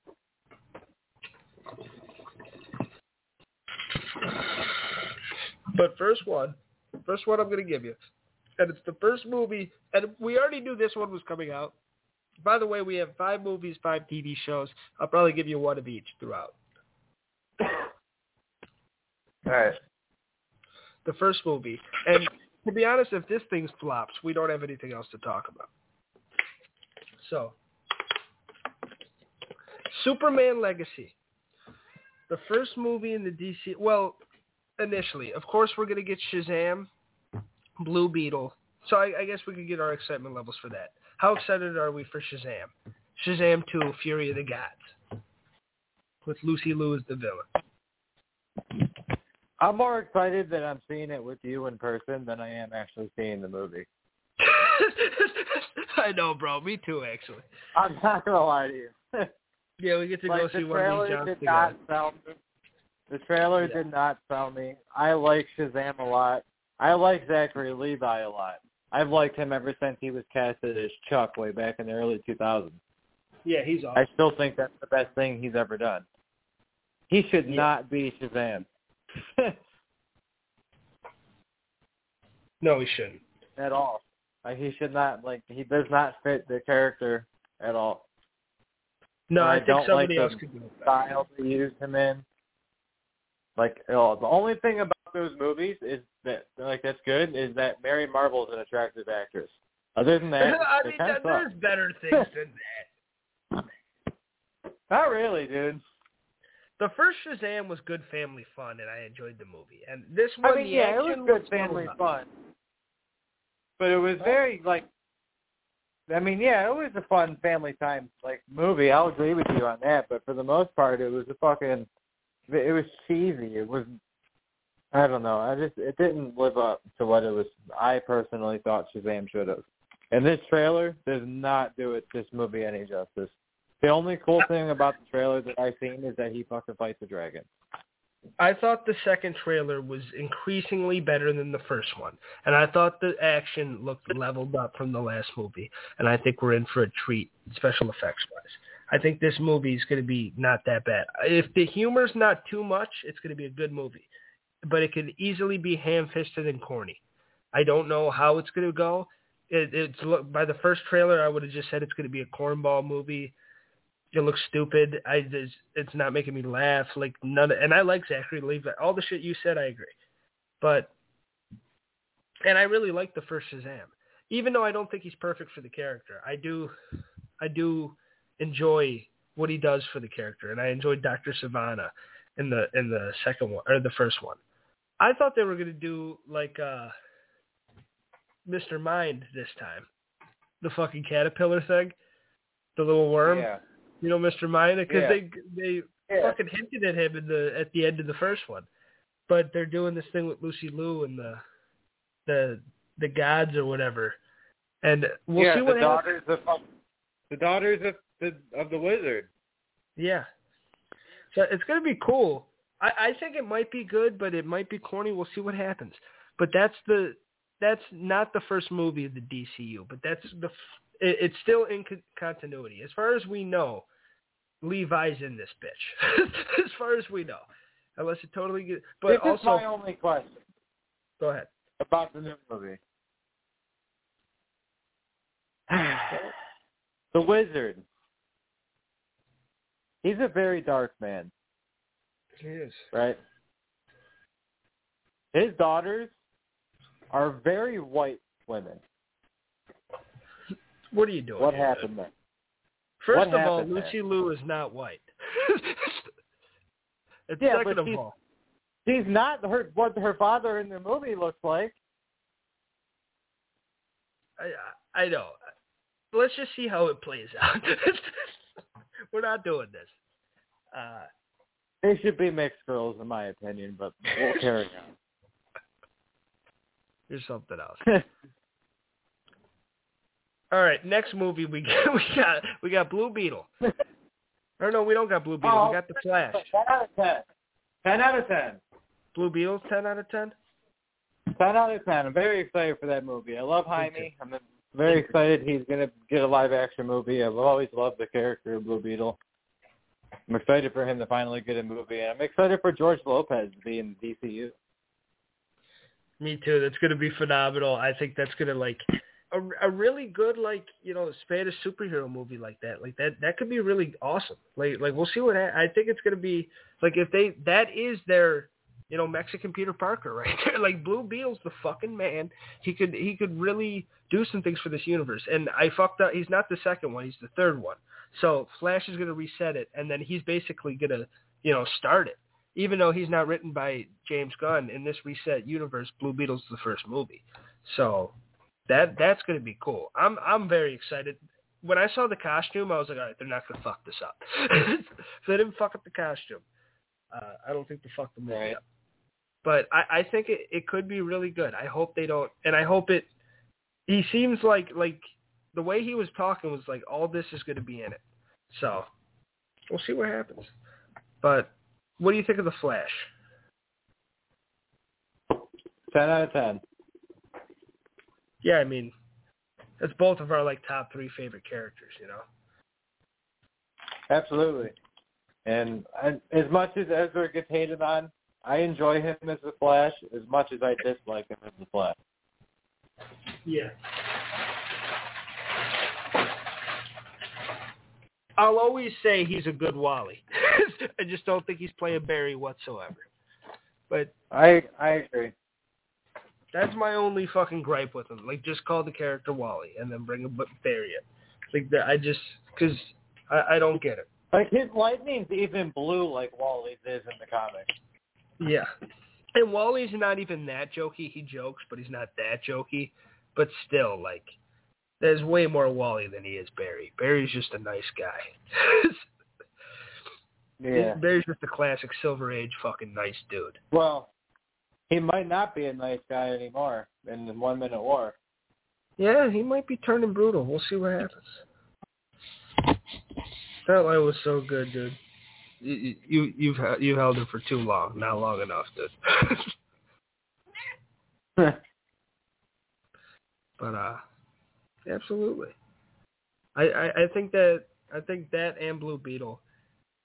But first one, first one I'm going to give you, and it's the first movie, and we already knew this one was coming out. By the way, we have five movies, five TV shows. I'll probably give you one of each throughout. All right. The first movie, and to be honest, if this thing flops, we don't have anything else to talk about. So, Superman Legacy, the first movie in the DC. Well, initially, of course, we're gonna get Shazam, Blue Beetle. So I, I guess we could get our excitement levels for that. How excited are we for Shazam? Shazam 2, Fury of the Gods, with Lucy Liu as the villain. I'm more excited that I'm seeing it with you in person than I am actually seeing the movie. I know, bro. Me too, actually. I'm not gonna lie to you. Yeah, we get to go like see the one of these did not sell me. The trailer Yeah. did not sell me. I like Shazam a lot. I like Zachary Levi a lot. I've liked him ever since he was casted as Chuck way back in the early 2000s. Yeah, he's awesome. I still think that's the best thing he's ever done. He should Yeah. not be Shazam No, he shouldn't. at all. Like he should not like he does not fit the character at all. No, I I, think don't somebody like else the could do it. Style they use him in. Like you know, the only thing about those movies is that like that's good is that Mary Marvel is an attractive actress. Other than that, I mean, that, there's better things than that. Not really, dude. The first Shazam was good family fun, and I enjoyed the movie. And this one, I mean, the yeah, it was good well family done. fun, but it was very like. I mean, yeah, it was a fun family time like movie. I'll agree with you on that. But for the most part, it was a fucking. It was cheesy. It was. I don't know. I just it didn't live up to what it was. I personally thought Shazam should have. And this trailer does not do it this movie any justice. The only cool thing about the trailer that I've seen is that he fucking fights a dragon. I thought the second trailer was increasingly better than the first one, and I thought the action looked leveled up from the last movie. And I think we're in for a treat, special effects wise. I think this movie is going to be not that bad. If the humor's not too much, it's going to be a good movie. But it could easily be ham-fisted and corny. I don't know how it's going to go. It, it's by the first trailer, I would have just said it's going to be a cornball movie. It looks stupid. I it's not making me laugh. Like none, and I like Zachary Levi. All the shit you said, I agree. But, and I really like the first Shazam, even though I don't think he's perfect for the character. I do, I do enjoy what he does for the character, and I enjoyed Doctor Sivana in the in the second one or the first one. I thought they were gonna do like uh Mr. Mind this time, the fucking caterpillar thing, the little worm. Yeah. You know, Mr. Mind, because Yeah. they they Yeah. fucking hinted at him in the at the end of the first one, but they're doing this thing with Lucy Liu and the the the gods or whatever, and we'll yeah, see what the happens. daughters of the daughters of the of the wizard. Yeah. So it's gonna be cool. I, I think it might be good, but it might be corny. We'll see what happens. But that's the that's not the first movie of the DCU, but that's the it, it's still in con- continuity as far as we know. Levi's in this bitch, as far as we know, unless it totally get. But this also, is my only question go ahead. about the new movie. the wizard. He's a very dark man, Right? His daughters are very white women. What are you doing? What here, happened there? First What of all, there? Lucy Liu is not white. Yeah, second but of she's- all, She's not her what her father in the movie looks like. I I know. Let's just see how it plays out. We're not doing this. Uh, They should be mixed girls, in my opinion, but we'll carry here's something else. All right, next movie we got we got we got Blue Beetle. Or no, we don't got Blue Beetle. Oh. We got the Flash. ten out of ten. Ten out of ten. Blue Beetle's ten out of ten. Ten out of ten. I'm very excited for that movie. I love. Jaime. I'm very excited he's gonna get a live action movie. I've always loved the character of Blue Beetle. I'm excited for him to finally get a movie, and I'm excited for George Lopez to be in DCU. Me too. That's gonna be phenomenal. I think that's gonna like a, a really good like you know Spanish superhero movie like that. Like that that could be really awesome. Like like we'll see what ha- I think it's gonna be like if they that is their you know Mexican Peter Parker right there. Like Blue Beetle's the fucking man. He could he could really do some things for this universe. And I fucked up. He's not the second one. He's the third one. So Flash is gonna reset it, and then he's basically gonna you know start it even though he's not written by James Gunn in this reset universe, Blue Beetle's the first movie. So that that's gonna be cool. I'm I'm very excited. When I saw the costume, I was like, all right, they're not gonna fuck this up. they didn't fuck up the costume, uh, I don't think they fucked the movie Right. up. But I, I think it, it could be really good. I hope they don't, and I hope it. He seems like like the way he was talking was like all this is going to be in it. So we'll see what happens. But what do you think of the Flash? Ten out of ten. Yeah, I mean, it's both of our like top three favorite characters. You know. Absolutely. And I, as much as Ezra gets hated on, I enjoy him as the Flash as much as I dislike him as the Flash. Yeah. I'll always say he's a good Wally. I just don't think he's playing Barry whatsoever. But I I agree. that's my only fucking gripe with him. Like, just call the character Wally and then bring him, but bury it. Like, that, I just because I, I don't get it. Like his lightning's even blue like Wally's is in the comic. Yeah. And Wally's not even that jokey. He jokes, but he's not that jokey. But still, like, there's way more Wally than he is Barry. Barry's just a nice guy. Yeah. Barry's just a classic Silver Age fucking nice dude. Well, he might not be a nice guy anymore in the One Minute War. Yeah, he might be turning brutal. We'll see what happens. That line was so good, dude. You, you you've you held it for too long, not long enough, dude. but uh, absolutely. I, I I think that I think that and Blue Beetle.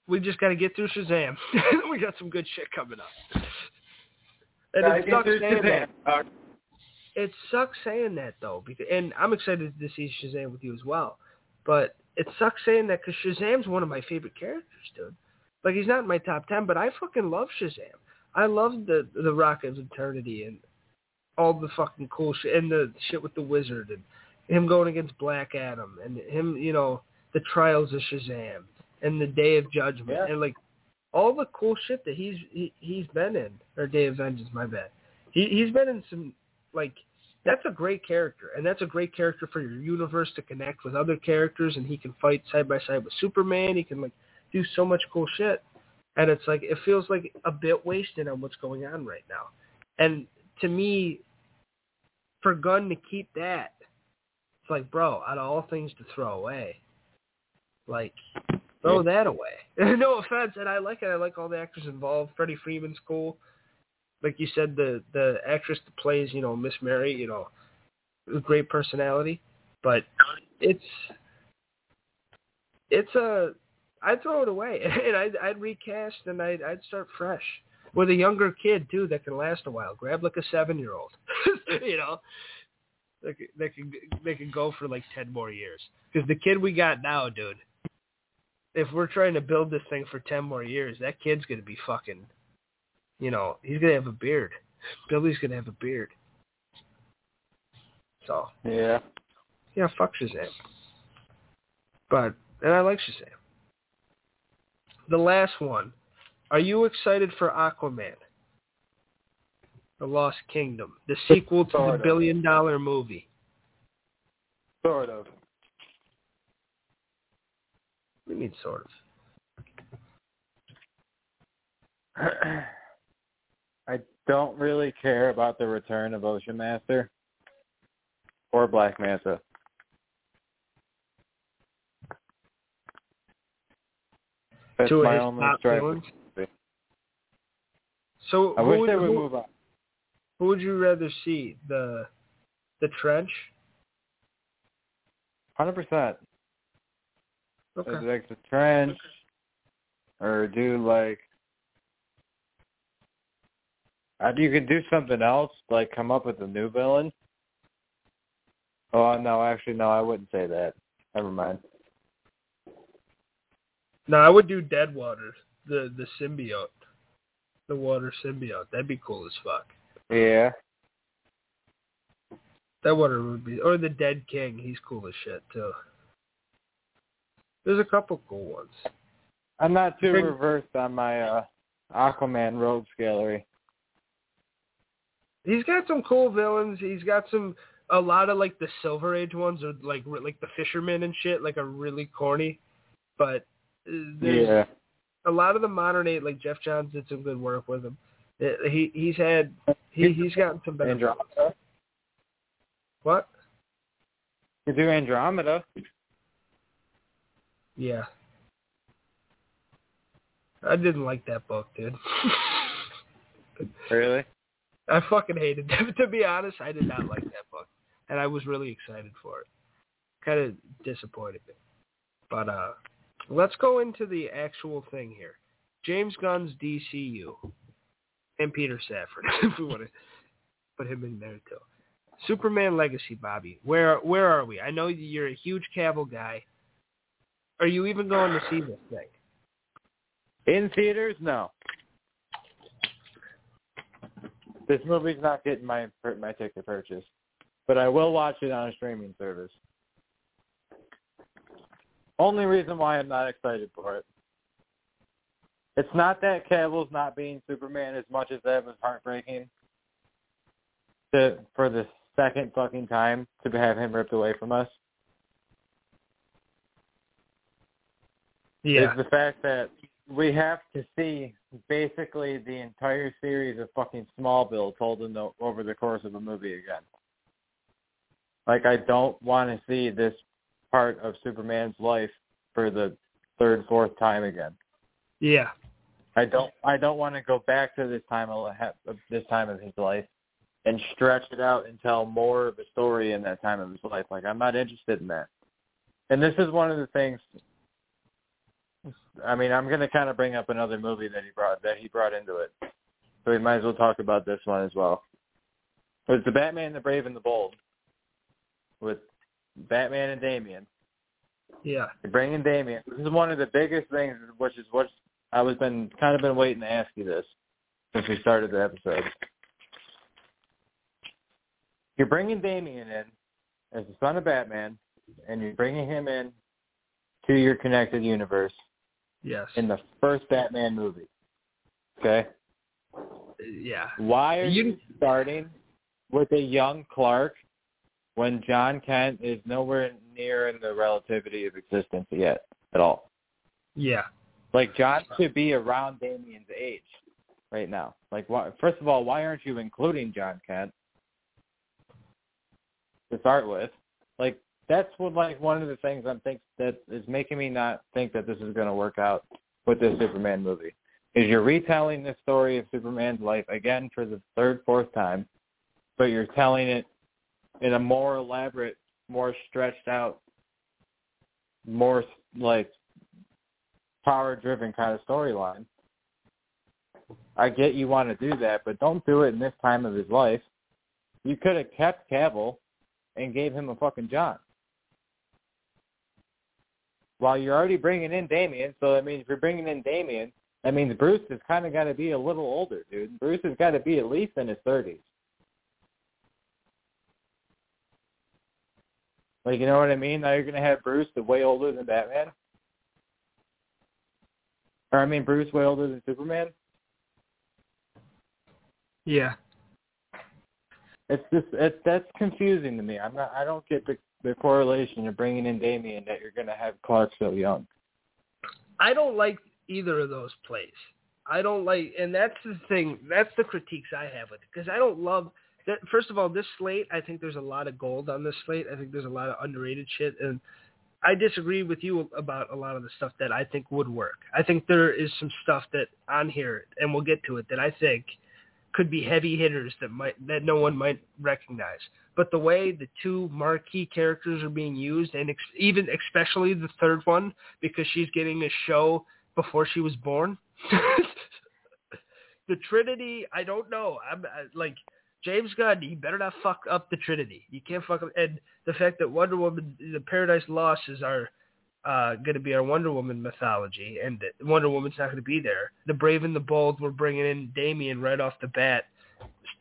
We just got to get through Shazam. we got some good shit coming up. And it sucks saying that. Shazam. It sucks saying that though, because and I'm excited to see Shazam with you as well. But it sucks saying that because Shazam's one of my favorite characters, dude. Like he's not in my top ten, but I fucking love Shazam. I love the the Rock of Eternity and all the fucking cool shit and the shit with the wizard and him going against Black Adam and him, you know, the trials of Shazam and the Day of Judgment Yeah. and like all the cool shit that he's he, he's been in or Day of Vengeance, my bad. He he's been in some like that's a great character and that's a great character for your universe to connect with other characters and he can fight side by side with Superman. He can like do so much cool shit. And it's like it feels like a bit wasted on what's going on right now. And to me, for Gunn to keep that, it's like, bro, out of all things to throw away, like throw that away. no offense, and I like it. I like all the actors involved. Freddy Freeman's cool. Like you said, the the actress that plays, you know, Miss Mary, you know, great personality. But it's it's a I'd throw it away and I'd I'd recast and I'd I'd start fresh with a younger kid too that can last a while. Grab like a seven year old, you know, that could, that can they can go for like ten more years. Because the kid we got now, dude, if we're trying to build this thing for ten more years, that kid's gonna be fucking, you know, he's gonna have a beard. Billy's gonna have a beard. So yeah. yeah, fuck Shazam. But and I like Shazam. The last one. Are you excited for Aquaman? The Lost Kingdom, the sequel to Sort the billion dollar movie. Sort of. What do you mean sort of? I don't really care about the return of Ocean Master or Black Manta. That's Two of his top stripe. villains? So I who wish would, they would who, move on. who would you rather see? The the trench? Hundred percent. Okay. Like the trench, or do like. Uh, you could do something else, like come up with a new villain. Oh no, actually no, I wouldn't say that. Never mind. No, I would do Deadwater, the the symbiote, the water symbiote. That'd be cool as fuck. Yeah. That water would be, or the Dead King. He's cool as shit too. There's a couple cool ones. I'm not too Big- reversed on my uh Aquaman rogues gallery. He's got some cool villains. He's got some a lot of like the Silver Age ones, or like like the Fishermen and shit, like are really corny. But there's Yeah. a lot of the modern age, like Geoff Johns did some good work with him. He he's had he he's gotten some better. Andromeda. What? You do Andromeda. Yeah. I didn't like that book, dude. Really? I fucking hated it. to be honest, I did not like that book. And I was really excited for it. Kind of disappointed me. But uh let's go into the actual thing here. James Gunn's DCU. And Peter Safford, if we want to put him in there too. Superman Legacy, Bobby. Where where are we? I know you're a huge Cavill guy. Are you even going to see this thing? In theaters, no. This movie's not getting my my ticket purchase, but I will watch it on a streaming service. Only reason why I'm not excited for it. It's not that Cavill's not being Superman as much as that was heartbreaking. To for the second fucking time to have him ripped away from us. Yeah. Is the fact that we have to see basically the entire series of fucking Smallville told in the, over the course of a movie again. Like I don't want to see this part of Superman's life for the third, fourth time again. Yeah. I don't. I don't want to go back to this time of this time of his life and stretch it out and tell more of a story in that time of his life. Like I'm not interested in that. And this is one of the things. I mean, I'm going to kind of bring up another movie that he brought that he brought into it, so we might as well talk about this one as well. It's the Batman, the Brave, and the Bold, with Batman and Damian. Yeah. You're bringing Damian. This is one of the biggest things, which is what I was been kind of been waiting to ask you this since we started the episode. You're bringing Damian in as the son of Batman, and you're bringing him in to your connected universe Yes. in the first Batman movie. Okay? yeah. Why are You- you starting with a young Clark when John Kent is nowhere near in the relativity of existence yet at all? Yeah. Like John should be around Damian's age right now. Like, why, first of all, why aren't you including John Kent to start with? Like, that's what like one of the things I'm think that is making me not think that this is going to work out with this Superman movie. Is you're retelling the story of Superman's life again for the third, fourth time, but you're telling it in a more elaborate, more stretched out, more like power driven kind of storyline. I get you want to do that, but don't do it in this time of his life. You could have kept Cavill and gave him a fucking John. While you're already bringing in Damian, so that means if you're bringing in Damian, that means Bruce has kind of got to be a little older, dude. Bruce has got to be at least in his 30s. Like, you know what I mean? Now you're going to have Bruce the way older than Batman. Or I mean, Bruce way older than Superman. Yeah. It's just it's that's confusing to me. I'm not. I don't get the the correlation of bringing in Damian that you're going to have Clark so young. I don't like either of those plays. I don't like, and that's the thing. That's the critiques I have with it because I don't love First of all, this slate, I think there's a lot of gold on this slate. I think there's a lot of underrated shit, and I disagree with you about a lot of the stuff that I think would work. I think there is some stuff that on here, and we'll get to it, that I think could be heavy hitters that might that no one might recognize. But the way the two marquee characters are being used, and ex- even especially the third one, because she's getting a show before she was born. the Trinity, I don't know. I'm I, like James Gunn. You better not fuck up the Trinity. You can't fuck up. And the fact that Wonder Woman, the Paradise Lost, is our uh, going to be our Wonder Woman mythology, and Wonder Woman's not going to be there. The Brave and the Bold, we're bringing in Damian right off the bat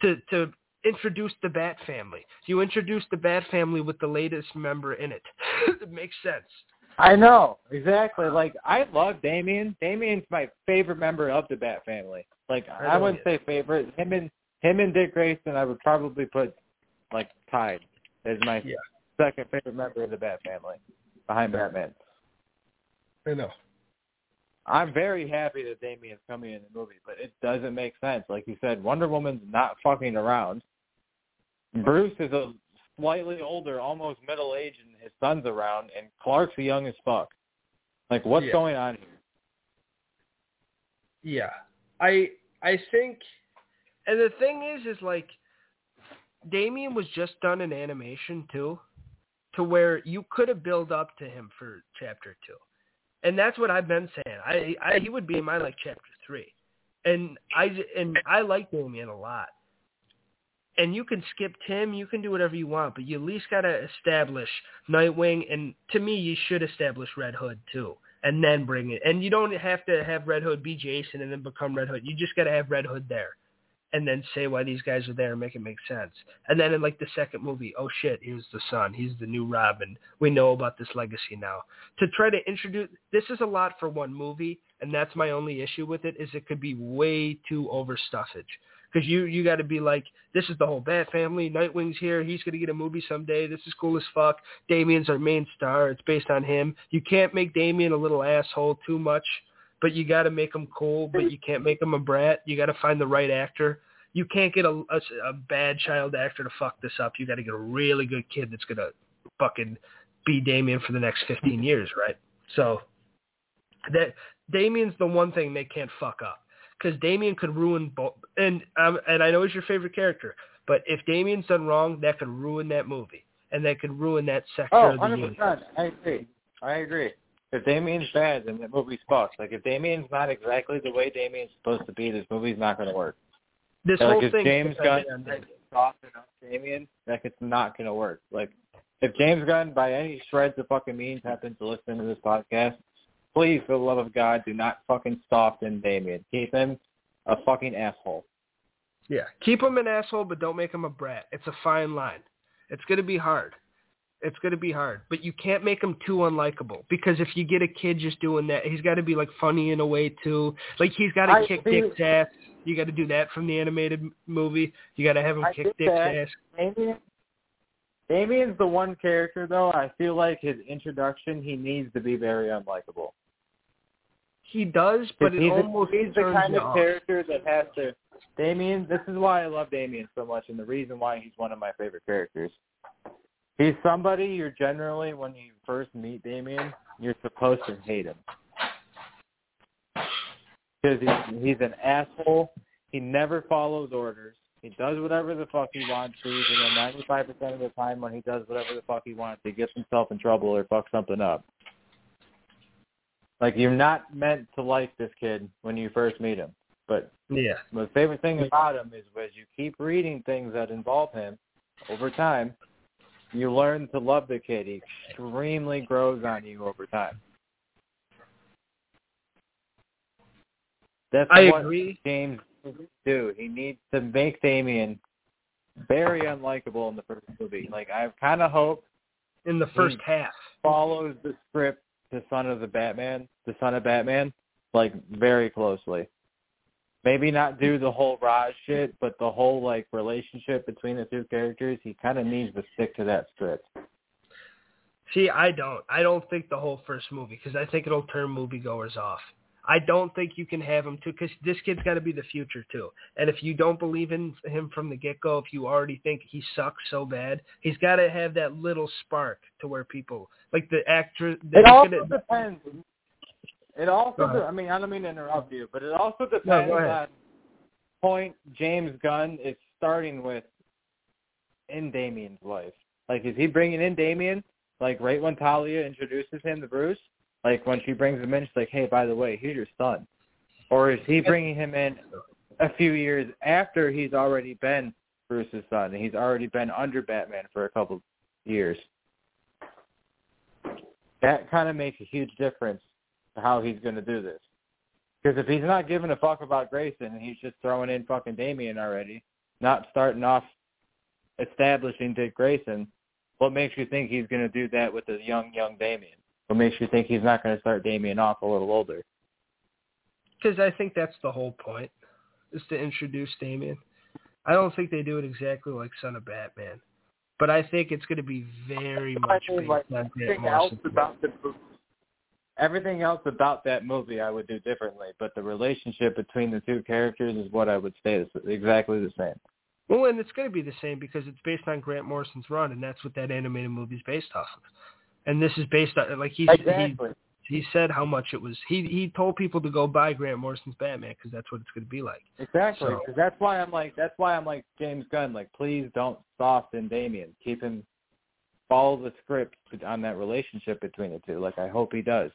to to introduce the Bat family. You introduce the Bat family with the latest member in it. it makes sense. I know exactly. Like I love Damian. Damian's my favorite member of the Bat family. Like I I, wouldn't say favorite. Him and him and Dick Grayson, I would probably put like tied as my Yeah. second favorite member of the Bat family behind Batman. I know. I'm very happy that Damian's coming in the movie, but it doesn't make sense. Like you said, Wonder Woman's not fucking around. Bruce is a slightly older, almost middle aged, and his son's around, and Clark's young as fuck. Like, what's Yeah. going on here? Yeah. I I think and the thing is is like Damian was just done in animation too to where you could have built up to him for chapter 2. And that's what I've been saying. I, I he would be in my like chapter 3. And I and I like Damian a lot. And you can skip Tim, you can do whatever you want, but you at least got to establish Nightwing and to me you should establish Red Hood too and then bring it. And you don't have to have Red Hood be Jason and then become Red Hood. You just got to have Red Hood there. And then say why these guys are there and make it make sense. And then in like the second movie, oh shit, here's the son. He's the new Robin. We know about this legacy now. To try to introduce this is a lot for one movie, and that's my only issue with it is it could be way too overstuffage. Because you you got to be like, this is the whole Bat family. Nightwing's here. He's gonna get a movie someday. This is cool as fuck. Damian's our main star. It's based on him. You can't make Damian a little asshole too much but you got to make him cool, but you can't make him a brat. You got to find the right actor. You can't get a, a, a bad child actor to fuck this up. You got to get a really good kid that's gonna fucking be Damian for the next 15 years, right? So that Damian's the one thing they can't fuck up because Damian could ruin both. And um, and I know he's your favorite character, but if Damian's done wrong, that could ruin that movie and that could ruin that sector oh, of the 100%. universe. I agree. I agree if Damian's bad, then the movie's fucked. Like if Damian's not exactly the way Damian's supposed to be, this movie's not going to work. This like whole if thing James Gunn on Damian. soften up Damian, like it's not going to work. Like if James Gunn, by any shreds of fucking means, happens to listen to this podcast, please, for the love of God, do not fucking soften Damian. Keep him a fucking asshole. Yeah, keep him an asshole, but don't make him a brat. It's a fine line. It's going to be hard. It's going to be hard, but you can't make him too unlikable because if you get a kid just doing that, he's got to be like funny in a way too. Like he's got to kick see- Dick's ass. You got to do that from the animated movie. You got to have him I kick Dick's that. ass. Damian, Damian's the one character though. I feel like his introduction, he needs to be very unlikable. He does, but it he's, almost a, he's the kind of off. character that has to. Damian, this is why I love Damian so much, and the reason why he's one of my favorite characters. He's somebody you're generally, when you first meet Damian, you're supposed to hate him because he's, he's an asshole. He never follows orders. He does whatever the fuck he wants to, and then 95% of the time when he does whatever the fuck he wants, he gets himself in trouble or fucks something up. Like you're not meant to like this kid when you first meet him, but Yeah. my favorite thing about him is as you keep reading things that involve him over time, you learn to love the kid. He extremely grows on you over time. That's I what agree. James do. He needs to make Damian very unlikable in the first movie. Like I kind of hope In the first half. follows the script the son of the Batman, the son of Batman, like very closely. Maybe not do the whole Ra's shit, but the whole like relationship between the two characters, he kind of needs to stick to that script. See, I don't. I don't think the whole first movie because I think it'll turn moviegoers off. I don't think you can have him too because this kid's got to be the future too. And if you don't believe in him from the get go, if you already think he sucks so bad, he's got to have that little spark to where people like the actor. It he's also gonna- depends. It also, I mean, I don't mean to interrupt you, but it also depends ahead. on point James Gunn is starting with in Damian's life. Like, is he bringing in Damian? Like, right when Talia introduces him to Bruce, like when she brings him in, she's like, "Hey, by the way, here's your son," or is he bringing him in a few years after he's already been Bruce's son and he's already been under Batman for a couple years? That kind of makes a huge difference how he's going to do this. Because if he's not giving a fuck about Grayson and he's just throwing in fucking Damian already, not starting off establishing Dick Grayson, what makes you think he's going to do that with a young, young Damian? What makes you think he's not going to start Damian off a little older? Because I think that's the whole point, is to introduce Damian. I don't think they do it exactly like Son of Batman, but I think it's going to be very much I mean, based like, on Grant else Morrison. about the movie, everything else about that movie I would do differently, but the relationship between the two characters is what I would say is exactly the same. Well, and it's going to be the same because it's based on Grant Morrison's run, and that's what that animated movie is based off of. And this is based on like he's, Exactly. he he said how much it was. He he told people to go buy Grant Morrison's Batman because that's what it's going to be like. Exactly, So- that's why I'm like that's why I'm like James Gunn. Like, please don't soften Damian. Keep him follow the script on that relationship between the two. Like, I hope he does.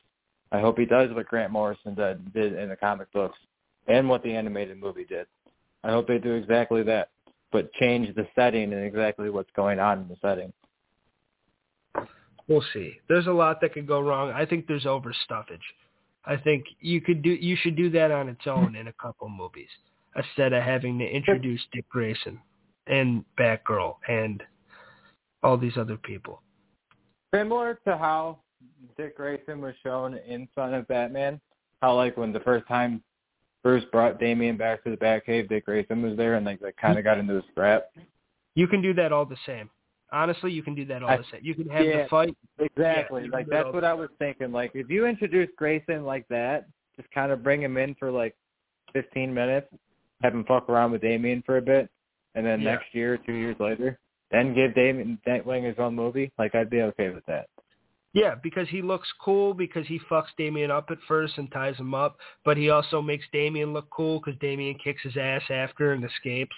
I hope he does what Grant Morrison did, did in the comic books and what the animated movie did. I hope they do exactly that, but change the setting and exactly what's going on in the setting. We'll see. There's a lot that could go wrong. I think there's overstuffage. I think you could do you should do that on its own in a couple movies. instead of having to introduce Dick Grayson and Batgirl and all these other people. Similar to how Dick Grayson was shown in Son of Batman, how like when the first time Bruce brought Damian back to the Batcave, Dick Grayson was there, and like they kind of got into a scrap. You can do that all the same. Honestly, you can do that all I- the same. You can have yeah, the fight. Exactly. Yeah, like can do it all that's what I was thinking. Like if you introduce Grayson like that, just kind of bring him in for like 15 minutes, have him fuck around with Damian for a bit, and then Yeah. next year, two years later, then give Damian Nightwing his own movie. Like I'd be okay with that. Yeah, because he looks cool because he fucks Damian up at first and ties him up, but he also makes Damian look cool because Damian kicks his ass after and escapes.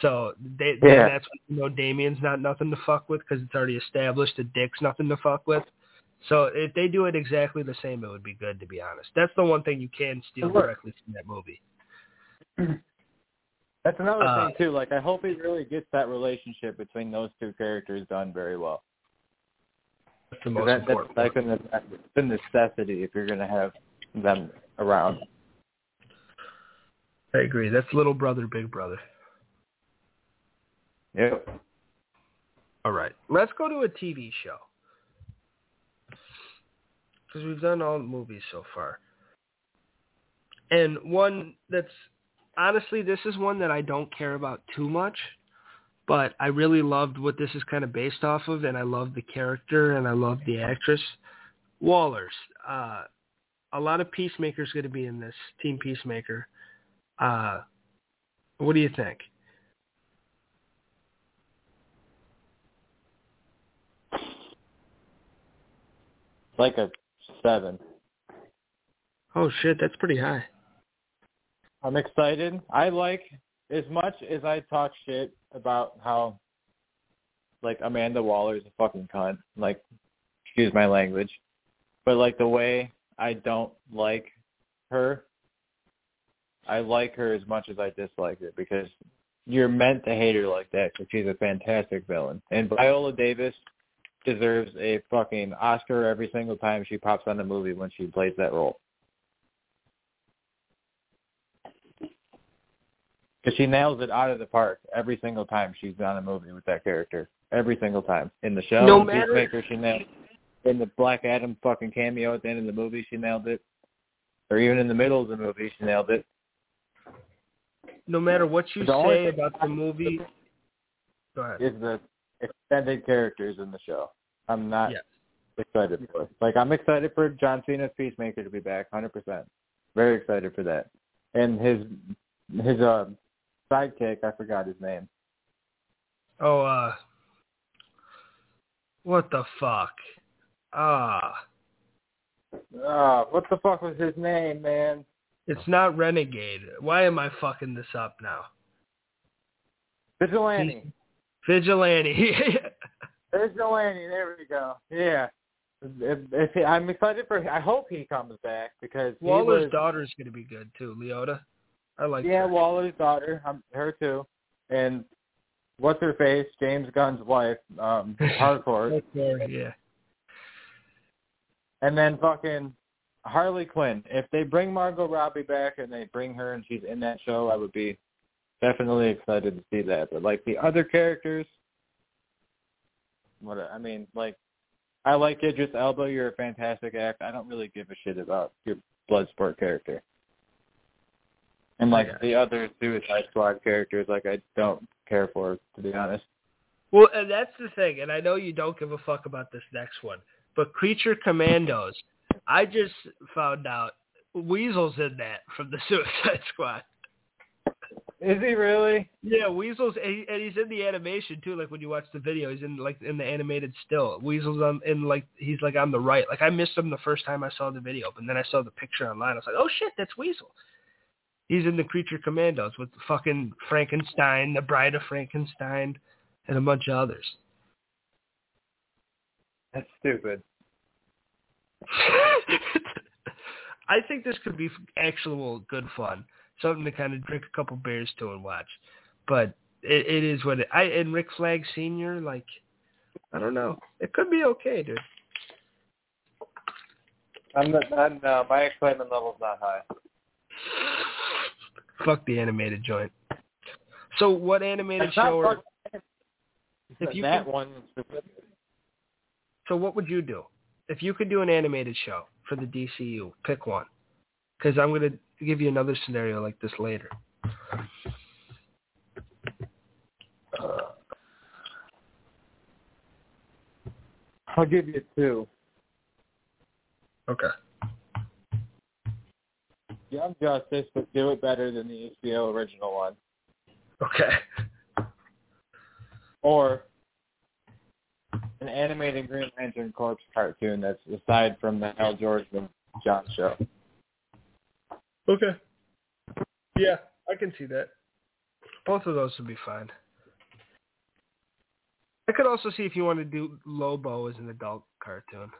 So they, then Yeah. that's when you know Damian's not nothing to fuck with because it's already established that Dick's nothing to fuck with. So if they do it exactly the same, it would be good to be honest. That's the one thing you can steal directly from that movie. That's another Uh, thing too. Like I hope he really gets that relationship between those two characters done very well. That's the most that, that's important. like a necessity, a necessity if you're gonna have them around. I agree. That's little brother, big brother. Yep. All right, let's go to a TV show because we've done all the movies so far, and one that's honestly this is one that I don't care about too much, but I really loved what this is kind of based off of, and I love the character and I love the actress. Wallers, uh, a lot of Peacemaker's going to be in this Team Peacemaker. Uh, what do you think? Like a seven. Oh shit, that's pretty high. I'm excited. I like as much as I talk shit about how like Amanda Waller is a fucking cunt. Like, excuse my language, but like the way I don't like her, I like her as much as I dislike her because you're meant to hate her like that because she's a fantastic villain. And Viola Davis deserves a fucking Oscar every single time she pops on a movie when she plays that role. Because she nails it out of the park every single time she's on a movie with that character. Every single time. In the show, No matter- Peacemaker, she nailed it. In the Black Adam fucking cameo at the end of the movie, she nailed it. Or even in the middle of the movie, she nailed it. no matter what you The say about the movie, go ahead. Is the extended characters in the show. I'm not Yes. excited for. It. Like I'm excited for John Cena's Peacemaker to be back, hundred percent. Very excited for that. And his his uh sidekick, I forgot his name. Oh, uh, what the fuck? Ah, Ah, what the fuck was his name, man? it's not Renegade. Why am I fucking this up now? Vigilante. Vigilante. Vigilante. There we go. Yeah. If, if he, I'm excited for. I hope he comes back because Waller's was, daughter's gonna be good too. Leota. I like. Yeah, her. Waller's daughter. I'm her too. And what's her face? James Gunn's wife. Um, Harcourt. Yeah. And then fucking Harley Quinn. If they bring Margot Robbie back and they bring her and she's in that show, I would be definitely excited to see that. But like the other characters, what I mean, like I like Idris Elba. You're a fantastic actor. I don't really give a shit about your Bloodsport character. And like the other Suicide Squad characters, like I don't care for, to be honest. Well, and that's the thing, and I know you don't give a fuck about this next one, but Creature Commandos, I just found out Weasel's in that from the Suicide Squad. Is he really? Yeah, Weasel's and and he's in the animation too. Like when you watch the video, he's in like in the animated still. Weasel's on in like he's like on the right. Like I missed him the first time I saw the video, but then I saw the picture online. I was like, oh shit, that's Weasel. He's in the Creature Commandos with fucking Frankenstein, the Bride of Frankenstein, and a bunch of others. That's stupid. I think this could be actual good fun. Something to kind of drink a couple beers to and watch. But it, it is what it. I and Rick Flag Senior, like, I don't know. It could be okay, dude. I'm not. I'm, uh, my excitement level's not high. Fuck the animated joint. So what animated It's show? Or, if you that could- one so what would you do if you could do an animated show for the DCU? Pick one, because I'm gonna give you another scenario like this later. I'll give you two. Okay. Young Justice, but do it better than the HBO original one. Okay. Or an animated Green Lantern Corps cartoon that's aside from the Hal Jordan and John show. Okay. Yeah, I can see that. Both of those would be fine. I could also see if you want to do Lobo as an adult cartoon.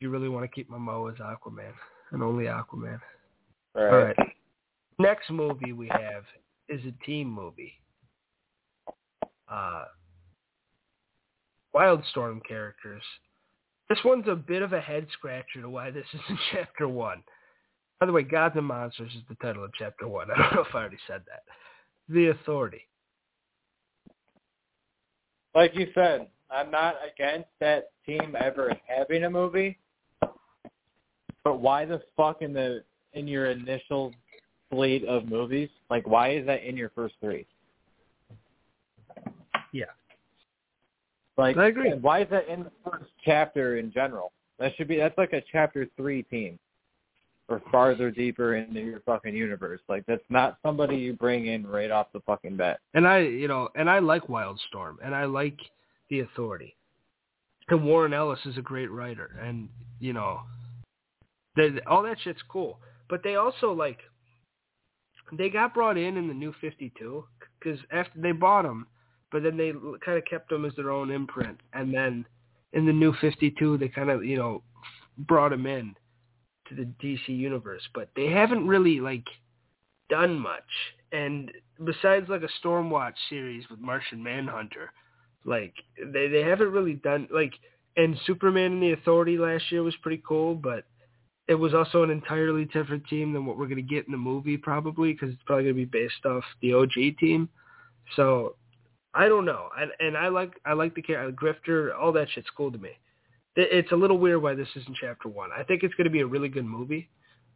You really want to keep Momoa as Aquaman and only Aquaman. Right. All right. Next movie we have is a team movie. Uh, Wildstorm characters. This one's a bit of a head scratcher to why this is in chapter one. By the way, Gods and Monsters is the title of chapter one. I don't know if I already said that. The Authority. Like you said, I'm not against that team ever having a movie. But why the fuck in the in your initial slate of movies? Like why is that in your first three? Yeah. Like I agree. why is that in the first chapter in general? That should be that's like a chapter three team. Or farther deeper into your fucking universe. Like that's not somebody you bring in right off the fucking bat. And I, you know, and I like Wildstorm, and I like The Authority. And Warren Ellis is a great writer, and you know, they, all that shit's cool. But they also like, they got brought in in the New Fifty Two because after they bought them, but then they kind of kept them as their own imprint, and then in the New Fifty Two they kind of you know brought them in to the DC universe, but they haven't really like done much. And besides like a Stormwatch series with Martian Manhunter, like they they haven't really done like and Superman and the Authority last year was pretty cool, but it was also an entirely different team than what we're gonna get in the movie probably because it's probably gonna be based off the OG team. So I don't know, and and I like I like the character uh, Grifter, all that shit's cool to me. It's a little weird why this isn't chapter one. I think it's going to be a really good movie,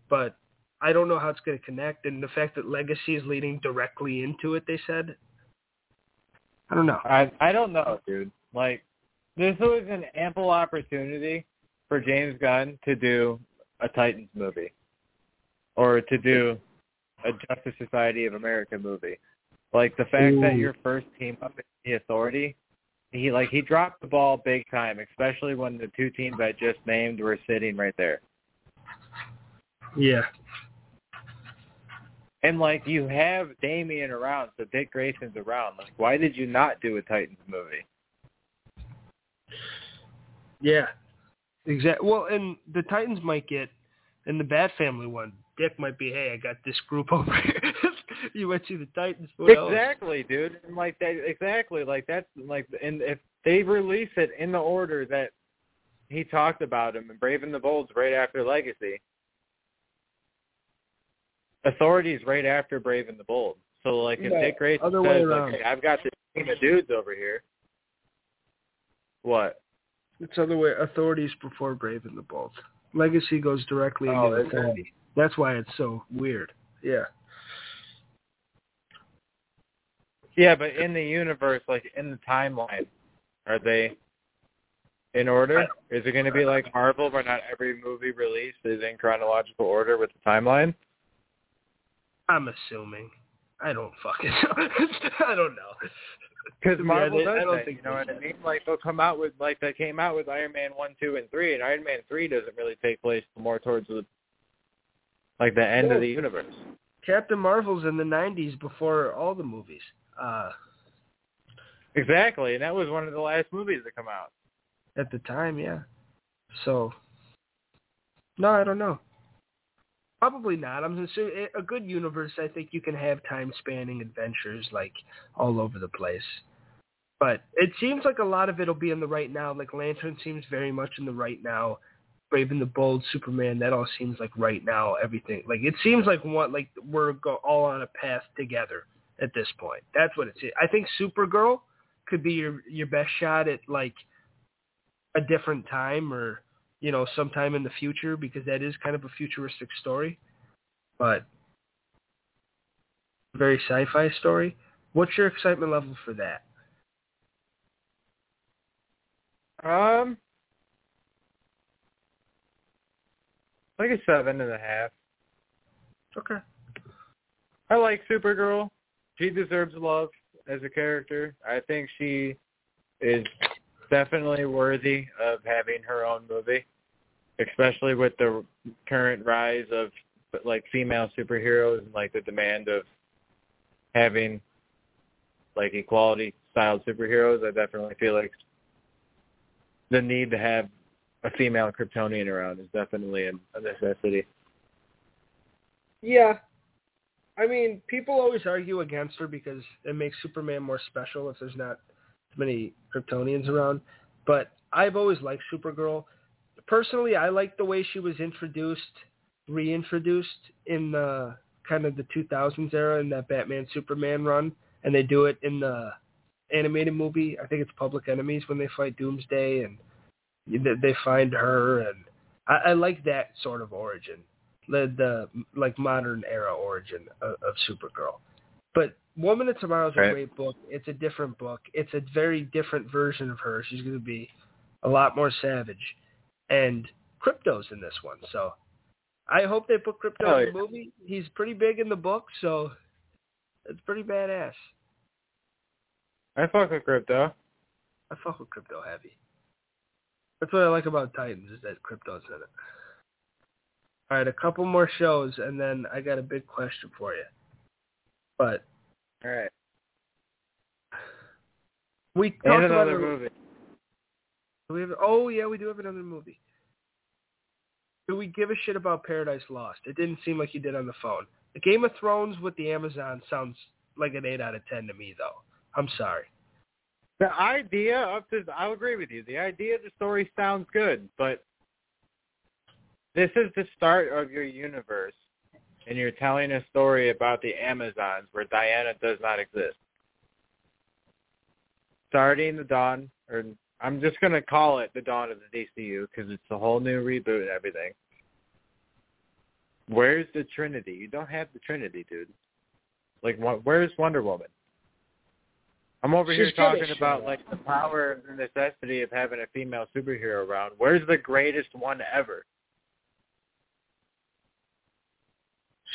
but I don't know how it's going to connect. And the fact that Legacy is leading directly into it, they said, I don't know. I I don't know, dude. Like this was an ample opportunity for James Gunn to do a Titans movie or to do a Justice Society of America movie. Like the fact that your first team up is the Authority, he like he dropped the ball big time, especially when the two teams I just named were sitting right there. Yeah, And like you have Damian around, so Dick Grayson's around. Like why did you not do a Titans movie? yeah, exactly. Well, and the Titans might get in the Bat Family one. Dick might be, hey, I got this group over here. you went to the Titans. What else? Exactly, dude. And like that exactly, like that's like and if they release it in the order that he talked about him and Brave and the Bold's right after Legacy. Authorities right after Brave and the Bold. So like if No, Dick Grayson says around. like, hey, I've got this team of dudes over here. What? It's other way. Authorities before Brave and the Bold. Legacy goes directly Oh, into? Authority. That's why it's so weird. Yeah. Yeah, but in the universe, like in the timeline, are they in order? Is it going to be like Marvel, where not every movie released is in chronological order with the timeline? I'm assuming. I don't fucking know. I don't know. Because Yeah, Marvel they- does I don't that, think you know what I mean? Like they'll come out with like they came out with Iron Man one, two, and three, and Iron Man three doesn't really take place more towards the like the end of the universe. Captain Marvel's in the 90s before all the movies. Uh, Exactly, and that was one of the last movies to come out. at the time, yeah. So, no, I don't know. Probably not. I'm assuming a good universe. I think you can have time-spanning adventures like all over the place. But it seems like a lot of it'll be in the right now. Like Lantern seems very much in the right now. Brave and the Bold, Superman. That all seems like right now everything like it seems like what like we're go, all on a path together at this point. That's what it's. I think Supergirl could be your your best shot at like a different time or you know sometime in the future because that is kind of a futuristic story, but very sci-fi story. What's your excitement level for that? Um, like a seven and a half. Okay. I like Supergirl. She deserves love as a character. I think she is definitely worthy of having her own movie, especially with the current rise of like female superheroes and like the demand of having like equality styled superheroes. I definitely feel like the need to have a female Kryptonian around is definitely a, a necessity. Yeah. I mean, people always argue against her because it makes Superman more special if there's not many Kryptonians around. But I've always liked Supergirl. Personally, I like the way she was introduced, reintroduced in the kind of the 2000s era in that Batman Superman run, and they do it in the animated movie. I think it's Public Enemies when they fight Doomsday and they find her, and I, I like that sort of origin, the the like modern era origin of, of Supergirl. But Woman of Tomorrow is a great book. It's a different book. It's a very different version of her. She's going to be a lot more savage, and Krypto's in this one. So I hope they put Krypto Oh, in yeah. the movie. He's pretty big in the book, so it's pretty badass. I fuck with Krypto. I fuck with Krypto heavy. That's what I like about Titans is that Krypto's in it. All right, a couple more shows, and then I got a big question for you. But All right. we talked And another the- movie. do we have, oh yeah, we do have another movie. Do we give a shit about Paradise Lost? It didn't seem like you did on the phone. The Game of Thrones with the Amazon sounds like an eight out of ten to me, though. I'm sorry. The idea of this, I'll agree with you. The idea of the story sounds good, but this is the start of your universe, and you're telling a story about the Amazons where Diana does not exist. Starting the dawn, or I'm just going to call it the dawn of the DCU because it's a whole new reboot and everything. Where's the Trinity? You don't have the Trinity, dude. Like, where's Wonder Woman? I'm over here She's gonna talking about like the power and the necessity of having a female superhero around. Where's the greatest one ever?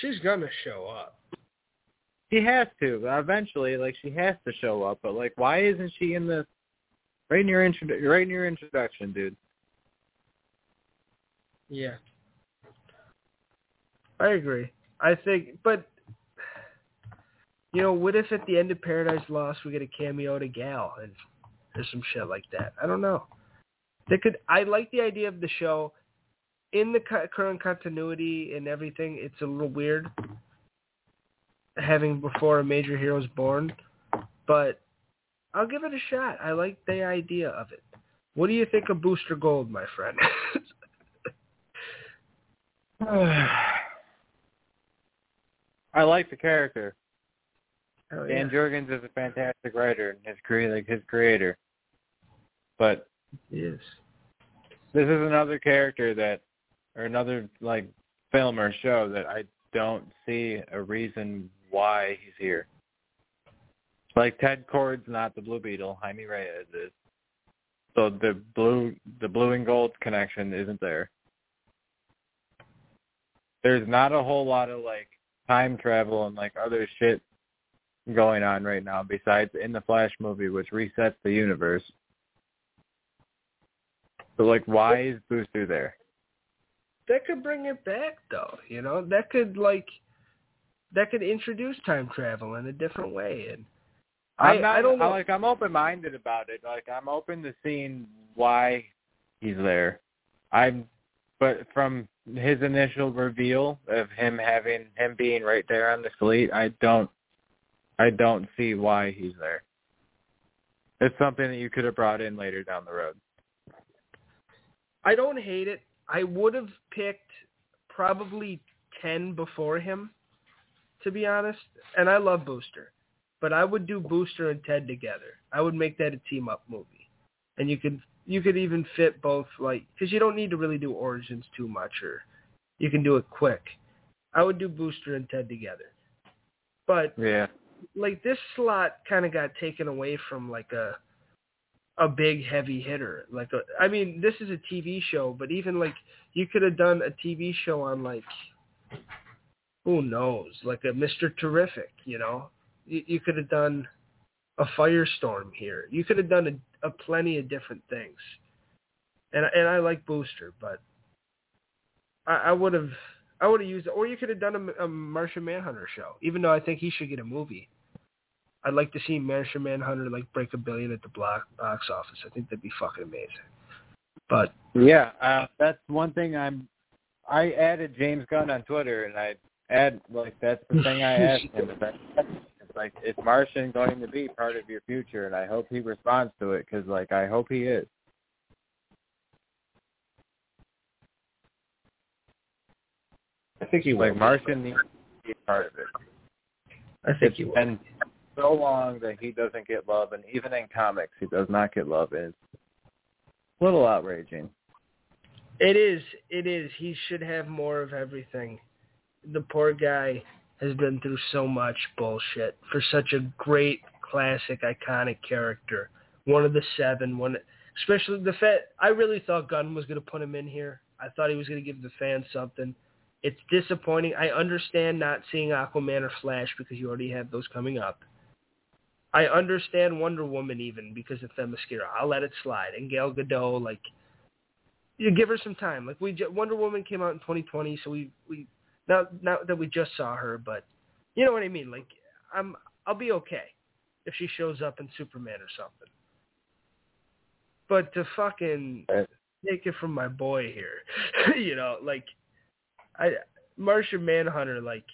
She's gonna show up. She has to eventually. Like she has to show up. But like, why isn't she in the right in your intro- right in your introduction, dude? Yeah. I agree. I think, but you know, what if at the end of Paradise Lost we get a cameo to Gal and there's some shit like that? I don't know. They could. I like the idea of the show in the current continuity and everything. It's a little weird having before a major hero's born, but I'll give it a shot. I like the idea of it. What do you think of Booster Gold, my friend? I like the character. Oh, Dan yeah. Jurgens is a fantastic writer and his crea- like his creator. But Yes. this is another character that or another like film or show that I don't see a reason why he's here. Like Ted Kord's not the Blue Beetle, Jaime Reyes is. So the blue the blue and gold connection isn't there. There's not a whole lot of like time travel and like other shit going on right now besides in the Flash movie which resets the universe. So like why is Booster there? That could bring it back though, you know? That could like that could introduce time travel in a different way and I'm not I don't like I'm open minded about it. Like I'm open to seeing why he's there. I'm but from his initial reveal of him having him being right there on the fleet, I don't I don't see why he's there. It's something that you could have brought in later down the road. I don't hate it. I would have picked probably ten before him, to be honest. And I love Booster, but I would do Booster and Ted together. I would make that a team up movie, and you could you could even fit both like because you don't need to really do origins too much, or you can do it quick. I would do Booster and Ted together, but Yeah. like this slot kind of got taken away from like a a big heavy hitter. Like a, I mean, this is a TV show, but even like you could have done a TV show on like who knows, like a Mr. Terrific, you know. You, you could have done a Firestorm here. You could have done a, a plenty of different things. And and I like Booster, but I, I would have I would have used, or you could have done a, a Martian Manhunter show. Even though I think he should get a movie, I'd like to see Martian Manhunter like break a billion at the block, box office. I think that'd be fucking amazing. But Yeah, uh, that's one thing I'm. I added James Gunn on Twitter, and I add like that's the thing I asked him. Is that, it's like, is Martian going to be part of your future? And I hope he responds to it because, like, I hope he is. I think he Like, Martian needs to be part of it. I think It's he will. been so long that he doesn't get love, and even in comics, he does not get love. It's a little outraging. It is. It is. He should have more of everything. The poor guy has been through so much bullshit for such a great, classic, iconic character. One of the seven. One, especially the fact I really thought Gunn was going to put him in here. I thought he was going to give the fans something. It's disappointing. I understand not seeing Aquaman or Flash because you already have those coming up. I understand Wonder Woman even because of Themyscira. I'll let it slide. And Gal Gadot, like you give her some time. Like we Wonder Woman came out in 2020, so we we not not that we just saw her, but you know what I mean. Like I'm I'll be okay if she shows up in Superman or something. But to fucking take it from my boy here, you know, like I Martian Manhunter, like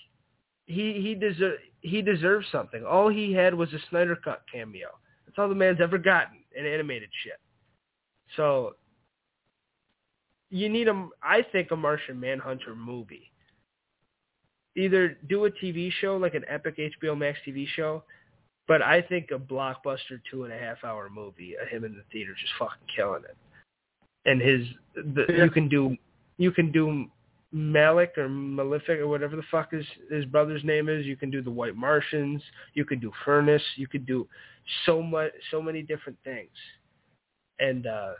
he he deserve he deserves something. All he had was a Snyder Cut cameo. That's all the man's ever gotten in animated shit. So you need a, I think, a Martian Manhunter movie. Either do a TV show like an epic HBO Max TV show, but I think a blockbuster two and a half hour movie of him in the theater just fucking killing it. And his, the, Yeah. you can do, you can do Malik or Malefic or whatever the fuck his his brother's name is. You can do the White Martians. You could do Fernus. You could do so much, so many different things. And uh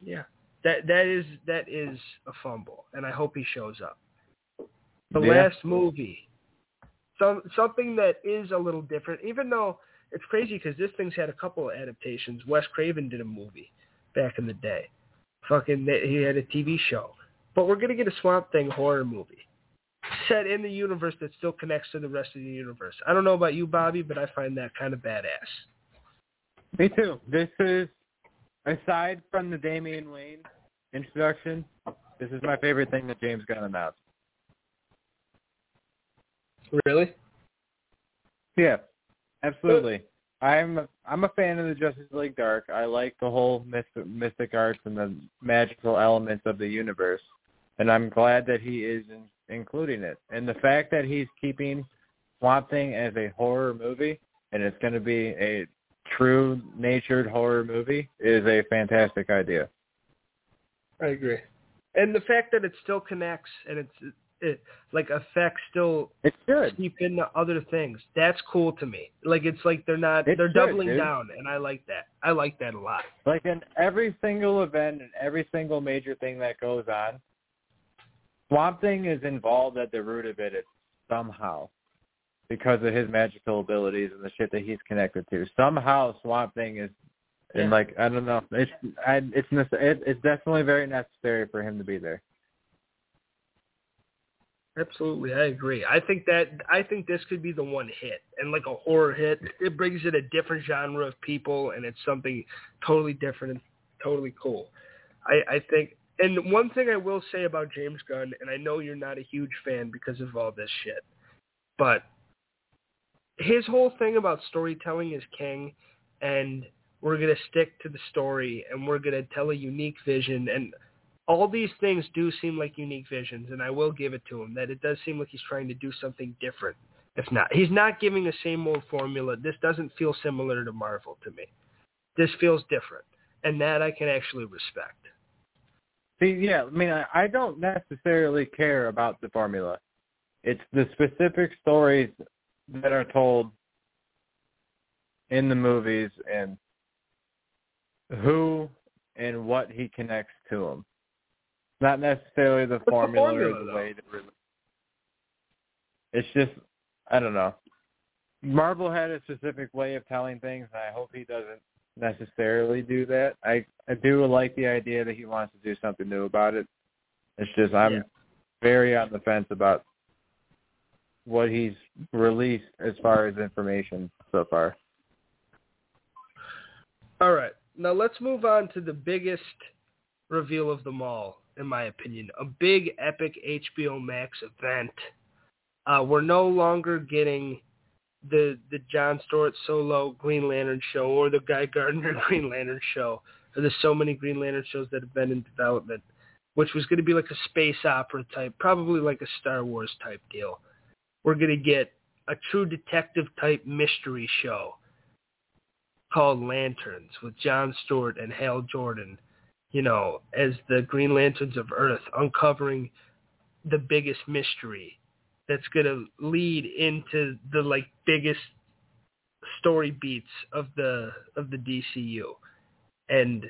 yeah, that that is that is a fumble, and I hope he shows up. The Yeah. last movie, some something that is a little different, even though it's crazy because this thing's had a couple of adaptations. Wes Craven did a movie back in the day. Fucking, he had a TV show, but we're gonna get a Swamp Thing horror movie set in the universe that still connects to the rest of the universe. I don't know about you, Bobby, but I find that kind of badass. Me too. This is aside from the Damian Wayne introduction, this is my favorite thing that James Gunn announced. Really? Yeah, absolutely. I'm a, I'm a fan of the Justice League Dark. I like the whole mystic arts and the magical elements of the universe, and I'm glad that he is in, including it. And the fact that he's keeping Swamp Thing as a horror movie, and it's going to be a true natured horror movie, is a fantastic idea. I agree. And the fact that it still connects and it's it like effects still It should. seep into other things. That's cool to me. Like it's like they're not It they're should, doubling dude. down and I like that. I like that a lot. Like in every single event and every single major thing that goes on, Swamp Thing is involved at the root of it somehow because of his magical abilities and the shit that he's connected to. Somehow Swamp Thing is, and Yeah. like I don't know, it's I, it's it's definitely very necessary for him to be there. Absolutely, I agree. I think that I think this could be the one hit, and like a horror hit, it brings in a different genre of people, and it's something totally different and totally cool. I, I think, and one thing I will say about James Gunn, and I know you're not a huge fan because of all this shit, but his whole thing about storytelling is king, and we're gonna stick to the story, and we're gonna tell a unique vision, and all these things do seem like unique visions, and I will give it to him that it does seem like he's trying to do something different. If not, he's not giving the same old formula. This doesn't feel similar to Marvel to me. This feels different, and that I can actually respect. See, yeah, I mean, I, I don't necessarily care about the formula. It's the specific stories that are told in the movies and who and what he connects to them. Not necessarily the What's the formula, formula, or the way to. Re- it's just I don't know. Marvel had a specific way of telling things, and I hope he doesn't necessarily do that. I I do like the idea that he wants to do something new about it. It's just I'm Yeah. very on the fence about what he's released as far as information so far. All right. Now let's move on to the biggest reveal of them all, in my opinion. A big, epic HBO Max event. Uh, we're no longer getting the the John Stewart solo Green Lantern show or the Guy Gardner Green Lantern show. There's so many Green Lantern shows that have been in development, which was going to be like a space opera type, probably like a Star Wars type deal. We're going to get a true detective type mystery show called Lanterns with John Stewart and Hal Jordan, you know, as the Green Lanterns of Earth uncovering the biggest mystery that's going to lead into the like biggest story beats of the of the DCU. And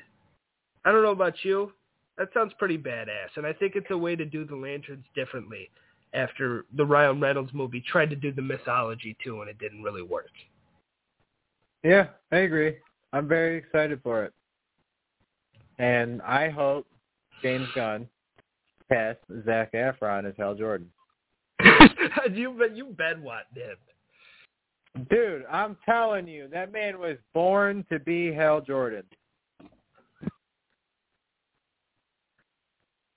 I don't know about you, that sounds pretty badass and I think it's a way to do the Lanterns differently after the Ryan Reynolds movie tried to do the mythology too and it didn't really work. Yeah, I agree. I'm very excited for it. And I hope James Gunn casts Zac Efron as Hal Jordan. you bet you what him. Dude, I'm telling you, that man was born to be Hal Jordan.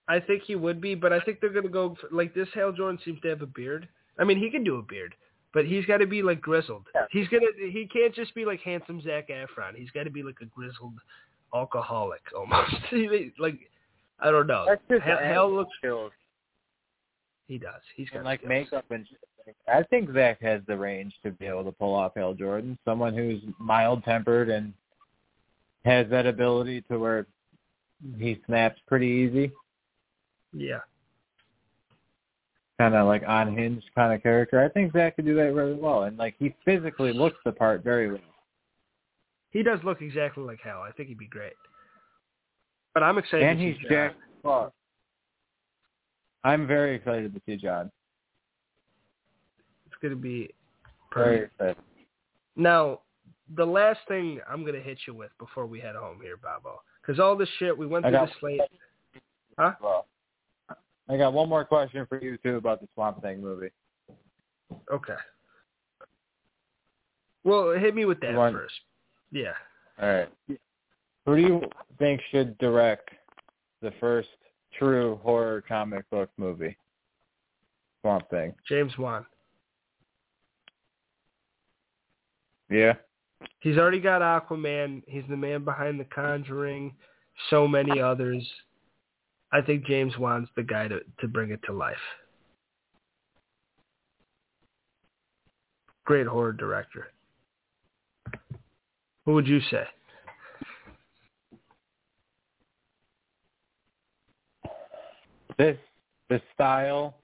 I think he would be, but I think they're gonna go for, like this. Hal Jordan seems to have a beard. I mean, he can do a beard, but he's got to be like grizzled. Yeah. He's gonna. He can't just be like handsome Zac Efron. He's got to be like a grizzled alcoholic almost. like I don't know. That's just Hal, Hal looks. skills He does. He's got and like makeup and. I think Zac has the range to be able to pull off Hal Jordan. Someone who's mild tempered and has that ability to where he snaps pretty easy. Yeah. kind of like unhinged kind of character. I think Zac could do that really well, and like he physically looks the part very well. He does look exactly like Hal. I think he'd be great. But I'm excited. and he's Jack. Fuck. I'm very excited to see John. It's gonna be Very perfect. Now, the last thing I'm gonna hit you with before we head home here, Bobo, because all this shit we went through got- the slate. Huh? Well, I got one more question for you too about the Swamp Thing movie. Okay. Well, hit me with that want- first. Yeah. All right. Who do you think should direct the first true horror comic book movie? Swamp Thing. James Wan. Yeah. He's already got Aquaman. He's the man behind The Conjuring. So many others. I think James Wan's the guy to to bring it to life. Great horror director. Who would you say? This the style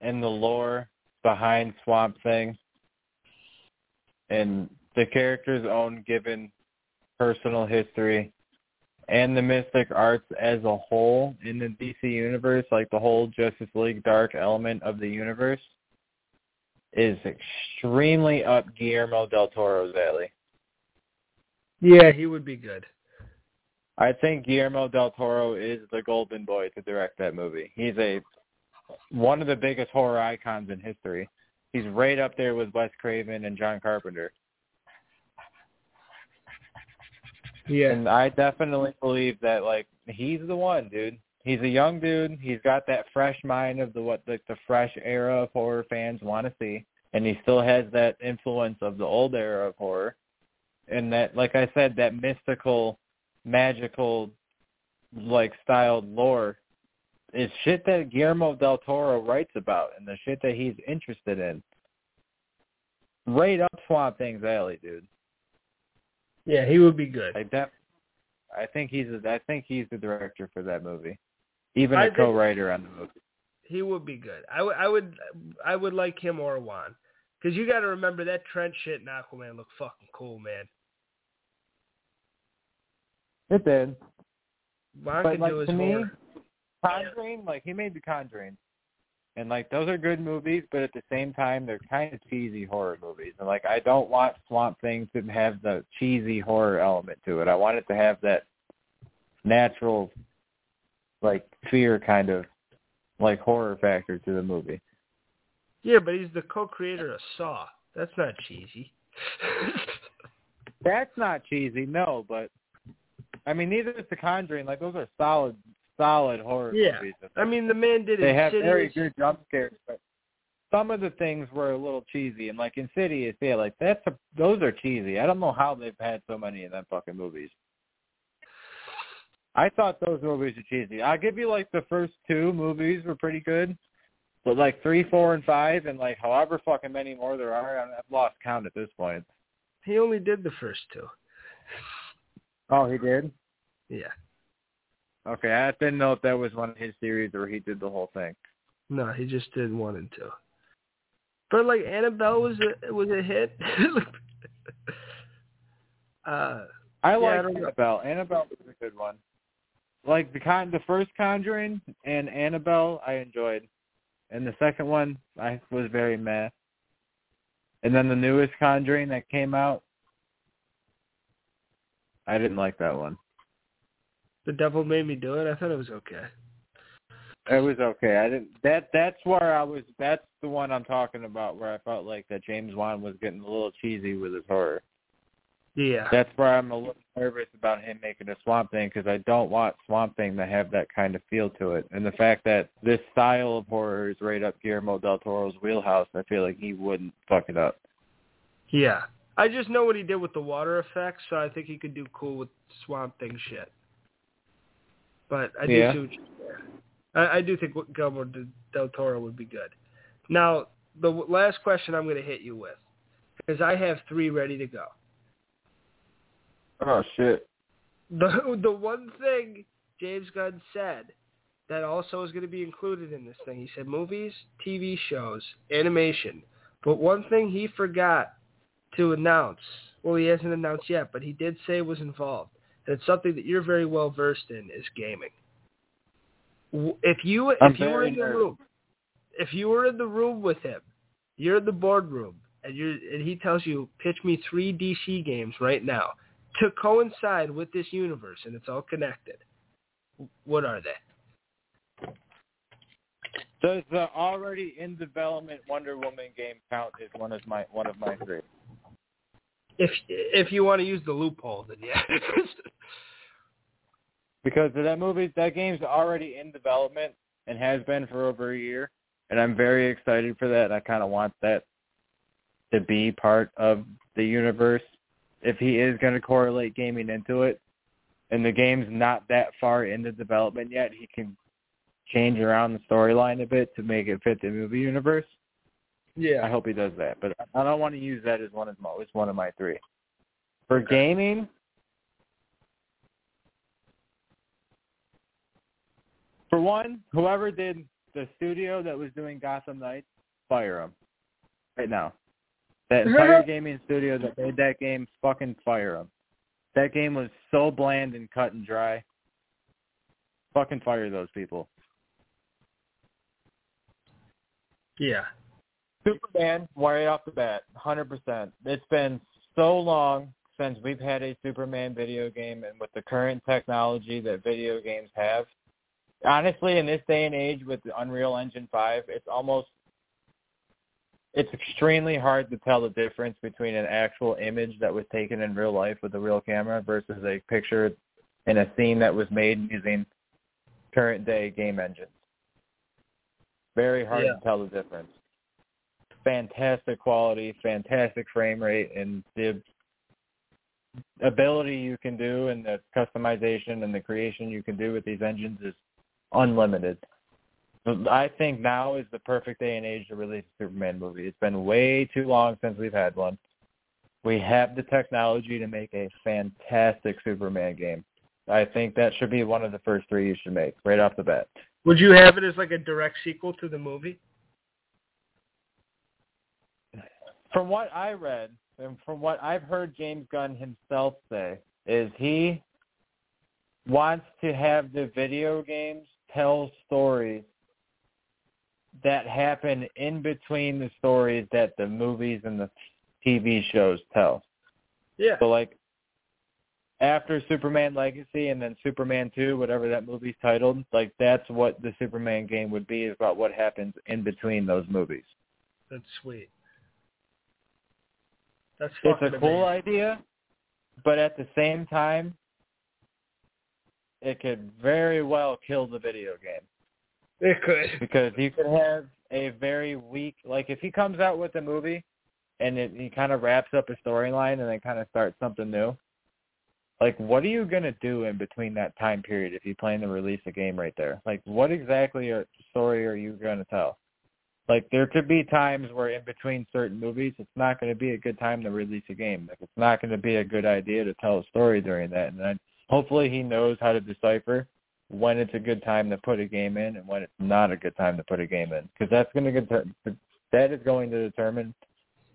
and the lore behind Swamp Thing and the character's own given personal history and the mystic arts as a whole in the DC universe, like the whole Justice League dark element of the universe, is extremely up Guillermo del Toro's alley. Yeah, he would be good. I think Guillermo del Toro is the golden boy to direct that movie. He's a one of the biggest horror icons in history. He's right up there with Wes Craven and John Carpenter. Yeah. And I definitely believe that like he's the one, dude. He's a young dude. He's got that fresh mind of the what the, the fresh era of horror fans want to see, and he still has that influence of the old era of horror. And that, like I said, that mystical, magical like styled lore is shit that Guillermo del Toro writes about and the shit that he's interested in. Right up Swamp Thing's alley, dude. Yeah, he would be good. Like that. I think he's. A, I think he's the director for that movie, even I a co-writer on the movie. He would be good. I would, I would, I would like him or Wan, because you got to remember that trench shit in Aquaman looked fucking cool, man. It did. Wan But, can like, to me, horror. Conjuring, like he made The Conjuring, and like those are good movies, but at the same time they're kind of cheesy horror movies. And like I don't want Swamp Thing to have the cheesy horror element to it. I want it to have that natural, like fear kind of like horror factor to the movie. Yeah, but he's the co-creator of Saw. That's not cheesy. That's not cheesy, no, but I mean neither is The Conjuring. Like those are solid, solid horror Yeah. movies. I mean, the man did it. they have very good jump scares, but some of the things were a little cheesy. And like Insidious, yeah, like that's a, those are cheesy. I don't know how they've had so many of them fucking movies. I thought those movies were cheesy. I'll give you like the first two movies were pretty good, but like three, four, and five, and like however fucking many more there are, I've lost count at this point. He only did the first two. Oh, he did. Yeah. Okay, I didn't know if that was one of his series or he did the whole thing. No, he just did one and two. But like Annabelle was a was a hit. uh, I like. Annabelle. Annabelle was a good one. Like the con, the first Conjuring and Annabelle, I enjoyed, and the second one I was very meh. And then the newest Conjuring that came out, I didn't like that one. the devil made me do it. I thought it was okay. It was okay. I didn't. That that's where I was. That's the one I'm talking about, where I felt like that James Wan was getting a little cheesy with his horror. Yeah. That's where I'm a little nervous about him making a Swamp Thing because I don't want Swamp Thing to have that kind of feel to it. And the fact that this style of horror is right up Guillermo del Toro's wheelhouse, I feel like he wouldn't fuck it up. Yeah. I just know what he did with the water effects, so I think he could do cool with Swamp Thing shit. But I do Yeah. see what. I, I do think Guillermo de- del Toro would be good. Now, the w- last question I'm going to hit you with, because I have three ready to go. Oh shit! The the one thing James Gunn said that also is going to be included in this thing, he said movies, TV shows, animation. But one thing he forgot to announce, well, he hasn't announced yet, but he did say was involved. And it's something that you're very well versed in is gaming. If you I'm if you were very in the nervous. room, if you were in the room with him, you're in the boardroom, and you and he tells you pitch me three DC games right now to coincide with this universe, and it's all connected. What are they? Does the already in development Wonder Woman game count as one of my one of my three? If if you want to use the loophole, then yeah. Because that movie, that game's already in development and has been for over a year, and I'm very excited for that. And I kind of want that to be part of the universe. If he is going to correlate gaming into it, and the game's not that far into development yet, he can change around the storyline a bit to make it fit the movie universe. I hope he does that, but I don't want to use that as one of my as one of my three. For gaming, for one, whoever did the studio that was doing Gotham Knights, fire them right now. That entire gaming studio that made that game, fucking fire them. That game was so bland and cut and dry. Fucking fire those people. Yeah. Superman, right off the bat, hundred percent. It's been so long since we've had a Superman video game, and with the current technology that video games have, honestly, in this day and age with the Unreal Engine five, it's almost it's extremely hard to tell the difference between an actual image that was taken in real life with a real camera versus a picture in a scene that was made using current day game engines. Very hard Yeah. to tell the difference fantastic quality, fantastic frame rate, and the ability you can do and the customization and the creation you can do with these engines is unlimited. I think now is the perfect day and age to release a Superman movie. It's been way too long since we've had one. We have the technology to make a fantastic Superman game. I think that should be one of the first three you should make right off the bat. Would you have it as like a direct sequel to the movie? From what I read and from what I've heard James Gunn himself say, is he wants to have the video games tell stories that happen in between the stories that the movies and the TV shows tell. Yeah. So like after Superman Legacy and then Superman 2, whatever that movie's titled, like that's what the Superman game would be is about what happens in between those movies. That's sweet. That's It's a cool idea, but at the same time it could very well kill the video game. It could. because you could have a very weak like if he comes out with a movie and it, he kind of wraps up a storyline and then kind of starts something new like what are you going to do in between that time period if you plan to release a game right there like what exactly a story are you going to tell like there could be times where in between certain movies it's not going to be a good time to release a game. Like it's not going to be a good idea to tell a story during that. And then hopefully he knows how to decipher when it's a good time to put a game in and when it's not a good time to put a game in. Because that's going to get that is going to determine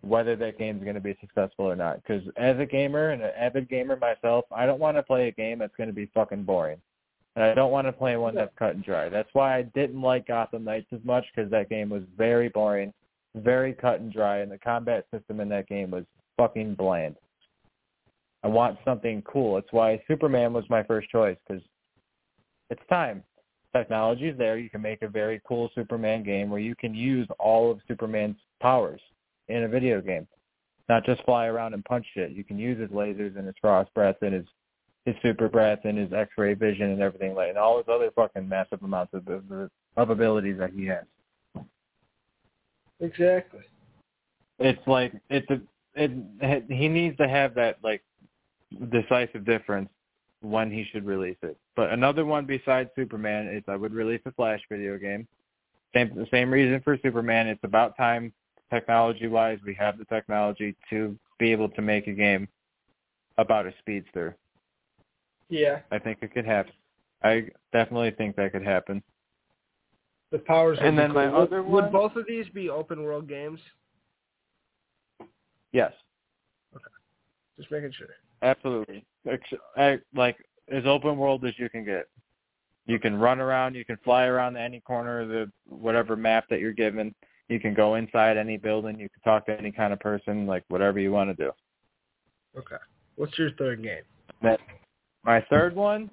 whether that game is going to be successful or not. Because as a gamer and an avid gamer myself, I don't want to play a game that's going to be fucking boring, and I don't want to play one that's cut and dry. That's why I didn't like Gotham Knights as much because that game was very boring, very cut and dry, and the combat system in that game was fucking bland. I want something cool. That's why Superman was my first choice because it's time. Technology is there. You can make a very cool Superman game where you can use all of Superman's powers in a video game. Not just fly around and punch shit. You can use his lasers and his frost breath and his his super breath and his X-ray vision and everything like and all his other fucking massive amounts of of, of abilities that he has. Exactly. It's like it's a it he needs to have that like decisive difference when he should release it. But another one besides Superman is I would release a Flash video game. Same the same reason for Superman. It's about time technology wise we have the technology to be able to make a game about a speedster. Yeah. I think it could happen. I definitely think that could happen. The powers. would And be then my cool. Would- other Would both of these be open world games? Yes, Okay. Just making sure. absolutely. I- Like as open world as you can get. You can run around, you can fly around any corner of the whatever map that you're given. You can go inside any building, you can talk to any kind of person, like whatever you want to do. Okay. What's your third game? That my third one.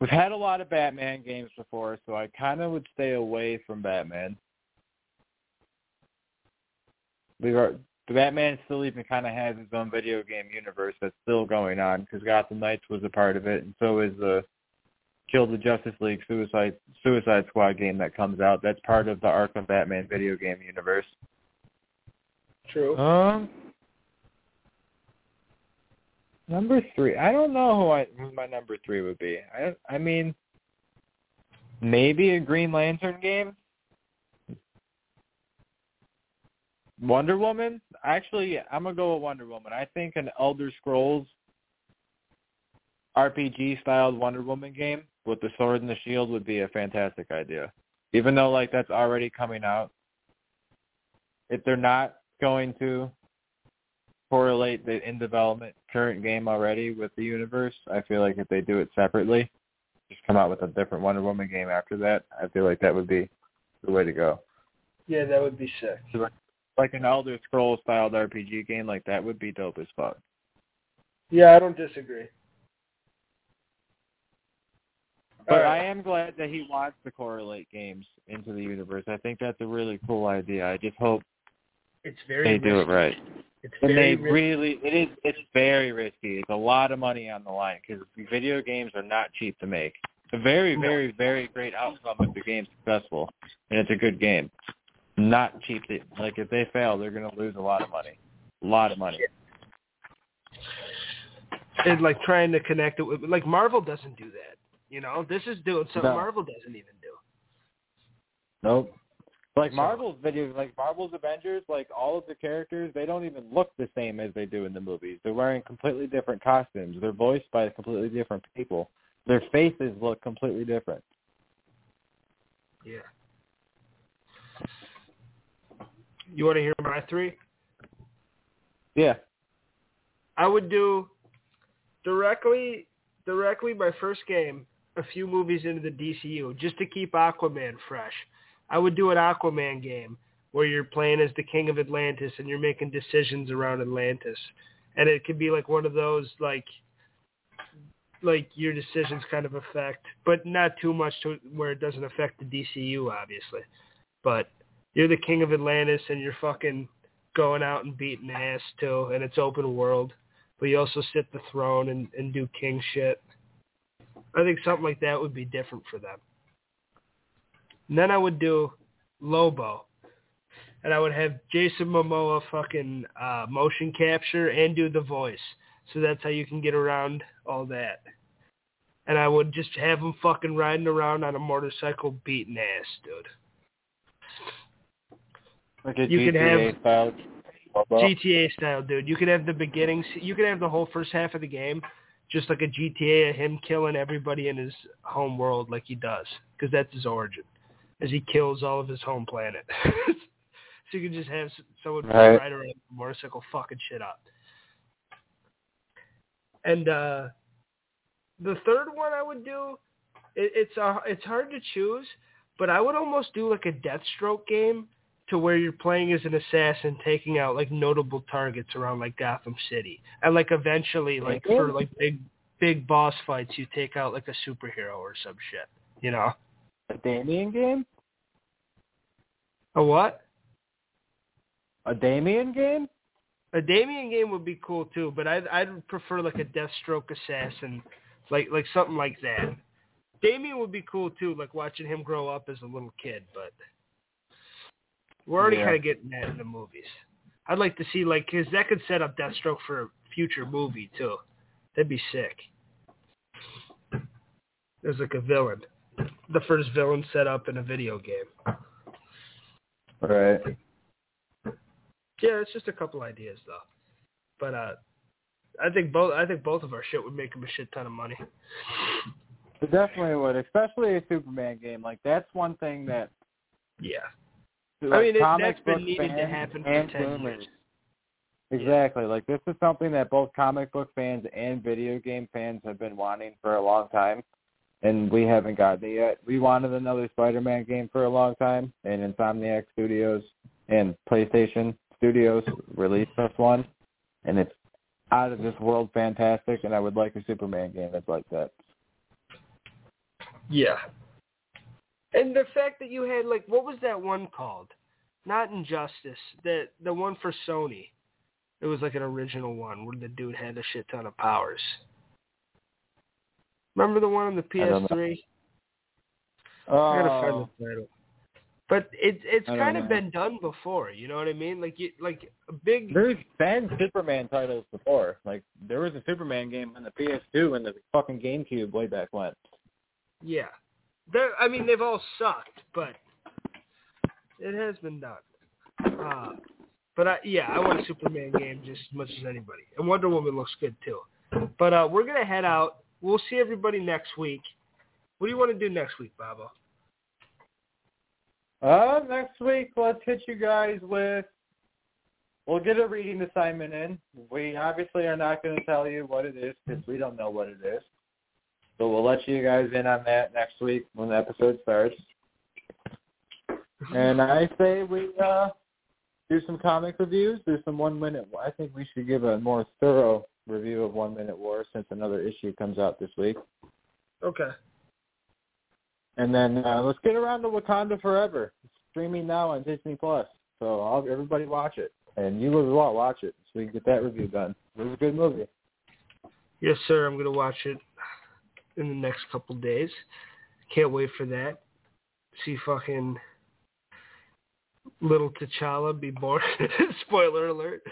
We've had a lot of Batman games before, so I kind of would stay away from Batman. We are the Batman still even kind of has his own video game universe that's still going on because Gotham Knights was a part of it, and so is the Kill the Justice League Suicide Suicide Squad game that comes out. That's part of the Arkham Batman video game universe. True. Um, number three. I don't know who I who my number three would be. I I mean, maybe a Green Lantern game. Wonder Woman. Actually, I'm gonna go with Wonder Woman. I think an Elder Scrolls RPG styled Wonder Woman game with the sword and the shield would be a fantastic idea. Even though like that's already coming out. If they're not going to correlate the in development current game already with the universe, I feel like if they do it separately, just come out with a different Wonder Woman game after that, I feel like that would be the way to go. Yeah, that would be sick. Like an Elder Scrolls styled RPG game like that would be dope as fuck. Yeah, I don't disagree. But. I am glad that he wants to correlate games into the universe. I think that's a really cool idea. I just hope It's very they do it right. It's And they risky. really, it is, it's very risky. It's a lot of money on the line because video games are not cheap to make. It's a very, very, very great outcome if the game's successful and it's a good game. Not cheap. To, like if they fail, they're going to lose a lot of money. A lot of money. and like trying to connect it with like Marvel doesn't do that. You know, this is doing something No. Marvel doesn't even do. Nope. Like So- Marvel's video, like Marvel's Avengers, like all of the characters, they don't even look the same as they do in the movies. They're wearing completely different costumes. They're voiced by completely different people. Their faces look completely different. Yeah. You want to hear my three? Yeah. I would do directly directly my first game a few movies into the DCU just to keep Aquaman fresh. I would do an Aquaman game where you're playing as the king of Atlantis and you're making decisions around Atlantis. And it could be like one of those like like your decisions kind of affect but not too much to where it doesn't affect the DCU obviously. But you're the king of Atlantis and you're fucking going out and beating ass too and it's open world but you also sit the throne and, and do king shit. I think something like that would be different for them. And then I would do Lobo. And I would have Jason Momoa fucking uh, motion capture and do the voice. So that's how you can get around all that. And I would just have him fucking riding around on a motorcycle beating ass, dude. Like a You could GTA have- style. GTA style, dude. You could have the beginning. You could have the whole first half of the game, just like a GTA of him killing everybody in his home world, like he does, because that's his origin, as he kills all of his home planet. so you can just have someone Right. ride around a motorcycle fucking shit up. And uh the third one I would do, it, it's uh, it's hard to choose, but I would almost do like a Deathstroke game to where you're playing as an assassin taking out like notable targets around like Gotham City. And like eventually like for like big big boss fights you take out like a superhero or some shit. You know? A Damian game? A what? A Damian game? A Damian game would be cool too, but I'd I'd prefer like a Deathstroke assassin, like like something like that. Damian would be cool too, like watching him grow up as a little kid. But we're already Yeah. kind of getting that in the movies. I'd like to see like because that could set up Deathstroke for a future movie too. That'd be sick. There's like a villain, the first villain set up in a video game. Right. Yeah, it's just a couple ideas though. But uh I think both I think both of our shit would make him a shit ton of money. It definitely would, especially a Superman game. Like that's one thing that Yeah. like, I mean, it, that's been needing to happen for 10 gamers- years. Exactly. Like this is something that both comic book fans and video game fans have been wanting for a long time, and we haven't gotten it yet. We wanted another Spider-Man game for a long time, and Insomniac Studios and PlayStation Studios released us one, and it's out of this world fantastic. And I would like a Superman game that's like that. Yeah. And the fact that you had like what was that one called? Not Injustice. The the one for Sony. It was like an original one where the dude had a shit ton of powers. Remember the one on the I don't know. PS3? I gotta find Oh, the title. But it's it's I kind of been done before. You know what I mean? Like you like a big there's been Superman titles before. Like there was a Superman game on the PS2 and the fucking GameCube way back when. Yeah. They're, I mean, they've all sucked, but it has been done. Uh, but I, yeah, I want a Superman game just as much as anybody. And Wonder Woman looks good too. But uh, we're gonna head out. We'll see everybody next week. What do you want to do next week, Babo? Uh, next week, let's hit you guys with. We'll get a reading assignment in. We obviously are not going to tell you what it is because we don't know what it is. So we'll let you guys in on that next week when the episode starts. And I say we uh, do some comic reviews. Do some one minute. I think we should give a more thorough review of One Minute War since another issue comes out this week. Okay. And then uh, let's get around to Wakanda Forever. It's streaming now on Disney Plus, so I'll, everybody watch it, and you as well watch it, so we can get that review done. It was a good movie. Yes, sir. I'm gonna watch it in the next couple days. Can't wait for that. See fucking little T'Challa be born. Spoiler alert.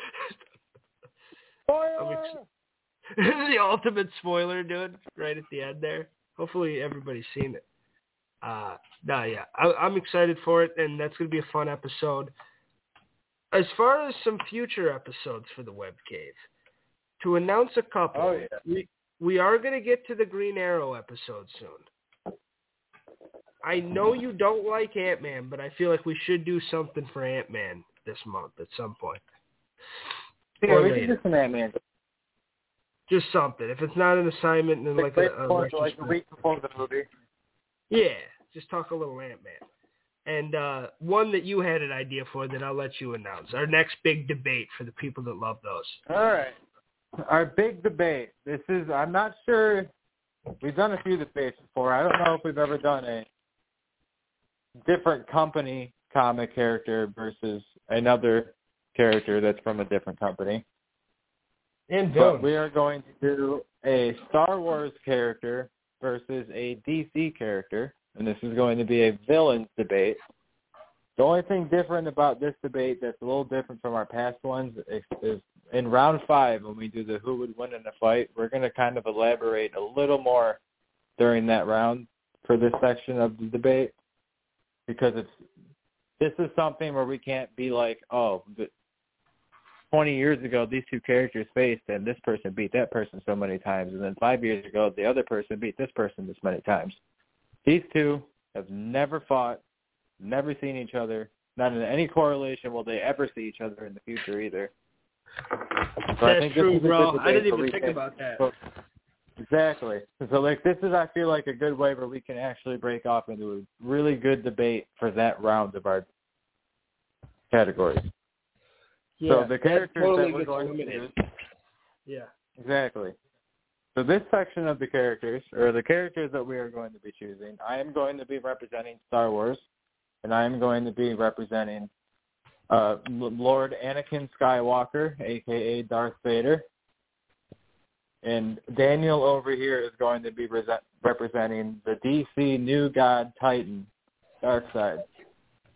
I'm, ex- the ultimate spoiler, dude, right at the end there. Hopefully everybody's seen it. Uh, no, yeah, I, I'm excited for it, and that's gonna be a fun episode. As far as some future episodes for the Web Cave, to announce a couple, Oh, yeah. we we are gonna get to the Green Arrow episode soon. I know you don't like Ant Man, but I feel like we should do something for Ant Man this month at some point. Yeah, Or we later. some Ant-Man. Just something. If it's not an assignment, then like, Like, a, a like a week before the movie. Yeah, just talk a little Ant Man. And uh, one that you had an idea for that I'll let you announce. Our next big debate for the people that love those. All right. Our big debate. This is, I'm not sure, we've done a few debates before. I don't know if we've ever done a different company comic character versus another character that's from a different company. And But we are going to do a Star Wars character versus a DC character, and this is going to be a villains debate. The only thing different about this debate that's a little different from our past ones is, is in round five when we do the who would win in a fight, we're going to kind of elaborate a little more during that round for this section of the debate because it's this is something where we can't be like, oh, 20 years ago these two characters faced and this person beat that person so many times and then five years ago the other person beat this person this many times. These two have never fought, never seen each other, not in any correlation will they ever see each other in the future either. So I That's true, bro. I didn't even think about that. so- Exactly. So like this is I feel like a good way where we can actually break off into a really good debate for that round of our categories. Yeah, so the characters totally that we're gets going to eliminated. use Yeah. Exactly. So this section of the characters, or the characters that we are going to be choosing, I am going to be representing Star Wars, and I am going to be representing uh, Lord Anakin Skywalker, aka Darth Vader, and Daniel over here is going to be rese- representing the DC New God Titan, Darkseid.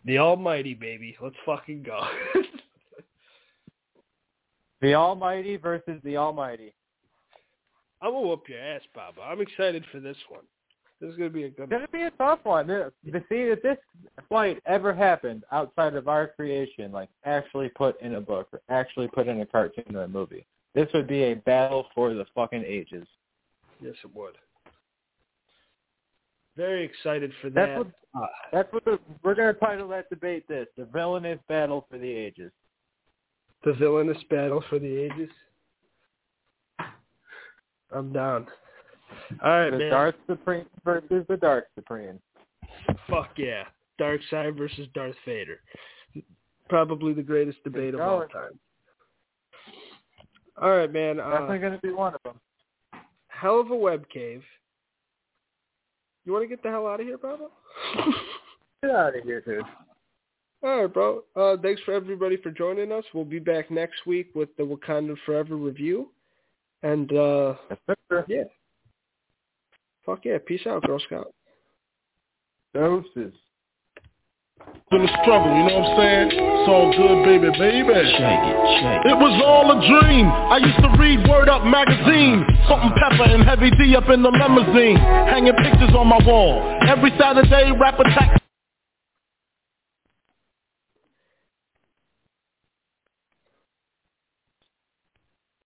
The Almighty, baby. Let's fucking go. The Almighty versus the Almighty. I'm gonna whoop your ass, Baba. I'm excited for this one. This is gonna be a good one. It's gonna be a tough one. To see if this fight ever happened outside of our creation, like actually put in a book or actually put in a cartoon or a movie, this would be a battle for the fucking ages. Yes, it would. Very excited for That's that. what Uh, that's what the, we're gonna title that debate. This the villainous battle for the ages. The villainous battle for the ages. I'm down. All right, the man. Darth Supreme versus the Dark Supreme. Fuck yeah. Dark Side versus Darth Vader. Probably the greatest debate of all time. All right, man. Uh, Definitely gonna be one of them. hell of a web cave. You want to get the hell out of here, Baba? Get out of here, dude. All right, bro. Uh, thanks for everybody for joining us. We'll be back next week with the Wakanda Forever review. And uh, Yes, sir. yeah, fuck yeah. Peace out, Girl Scout. Doses. in the struggle, you know what I'm saying? It's all good, baby, baby. Shake it, shake it. It was all a dream. I used to read Word Up magazine. Salt and pepper and heavy D up in the limousine. Hanging pictures on my wall. Every Saturday, rap attack.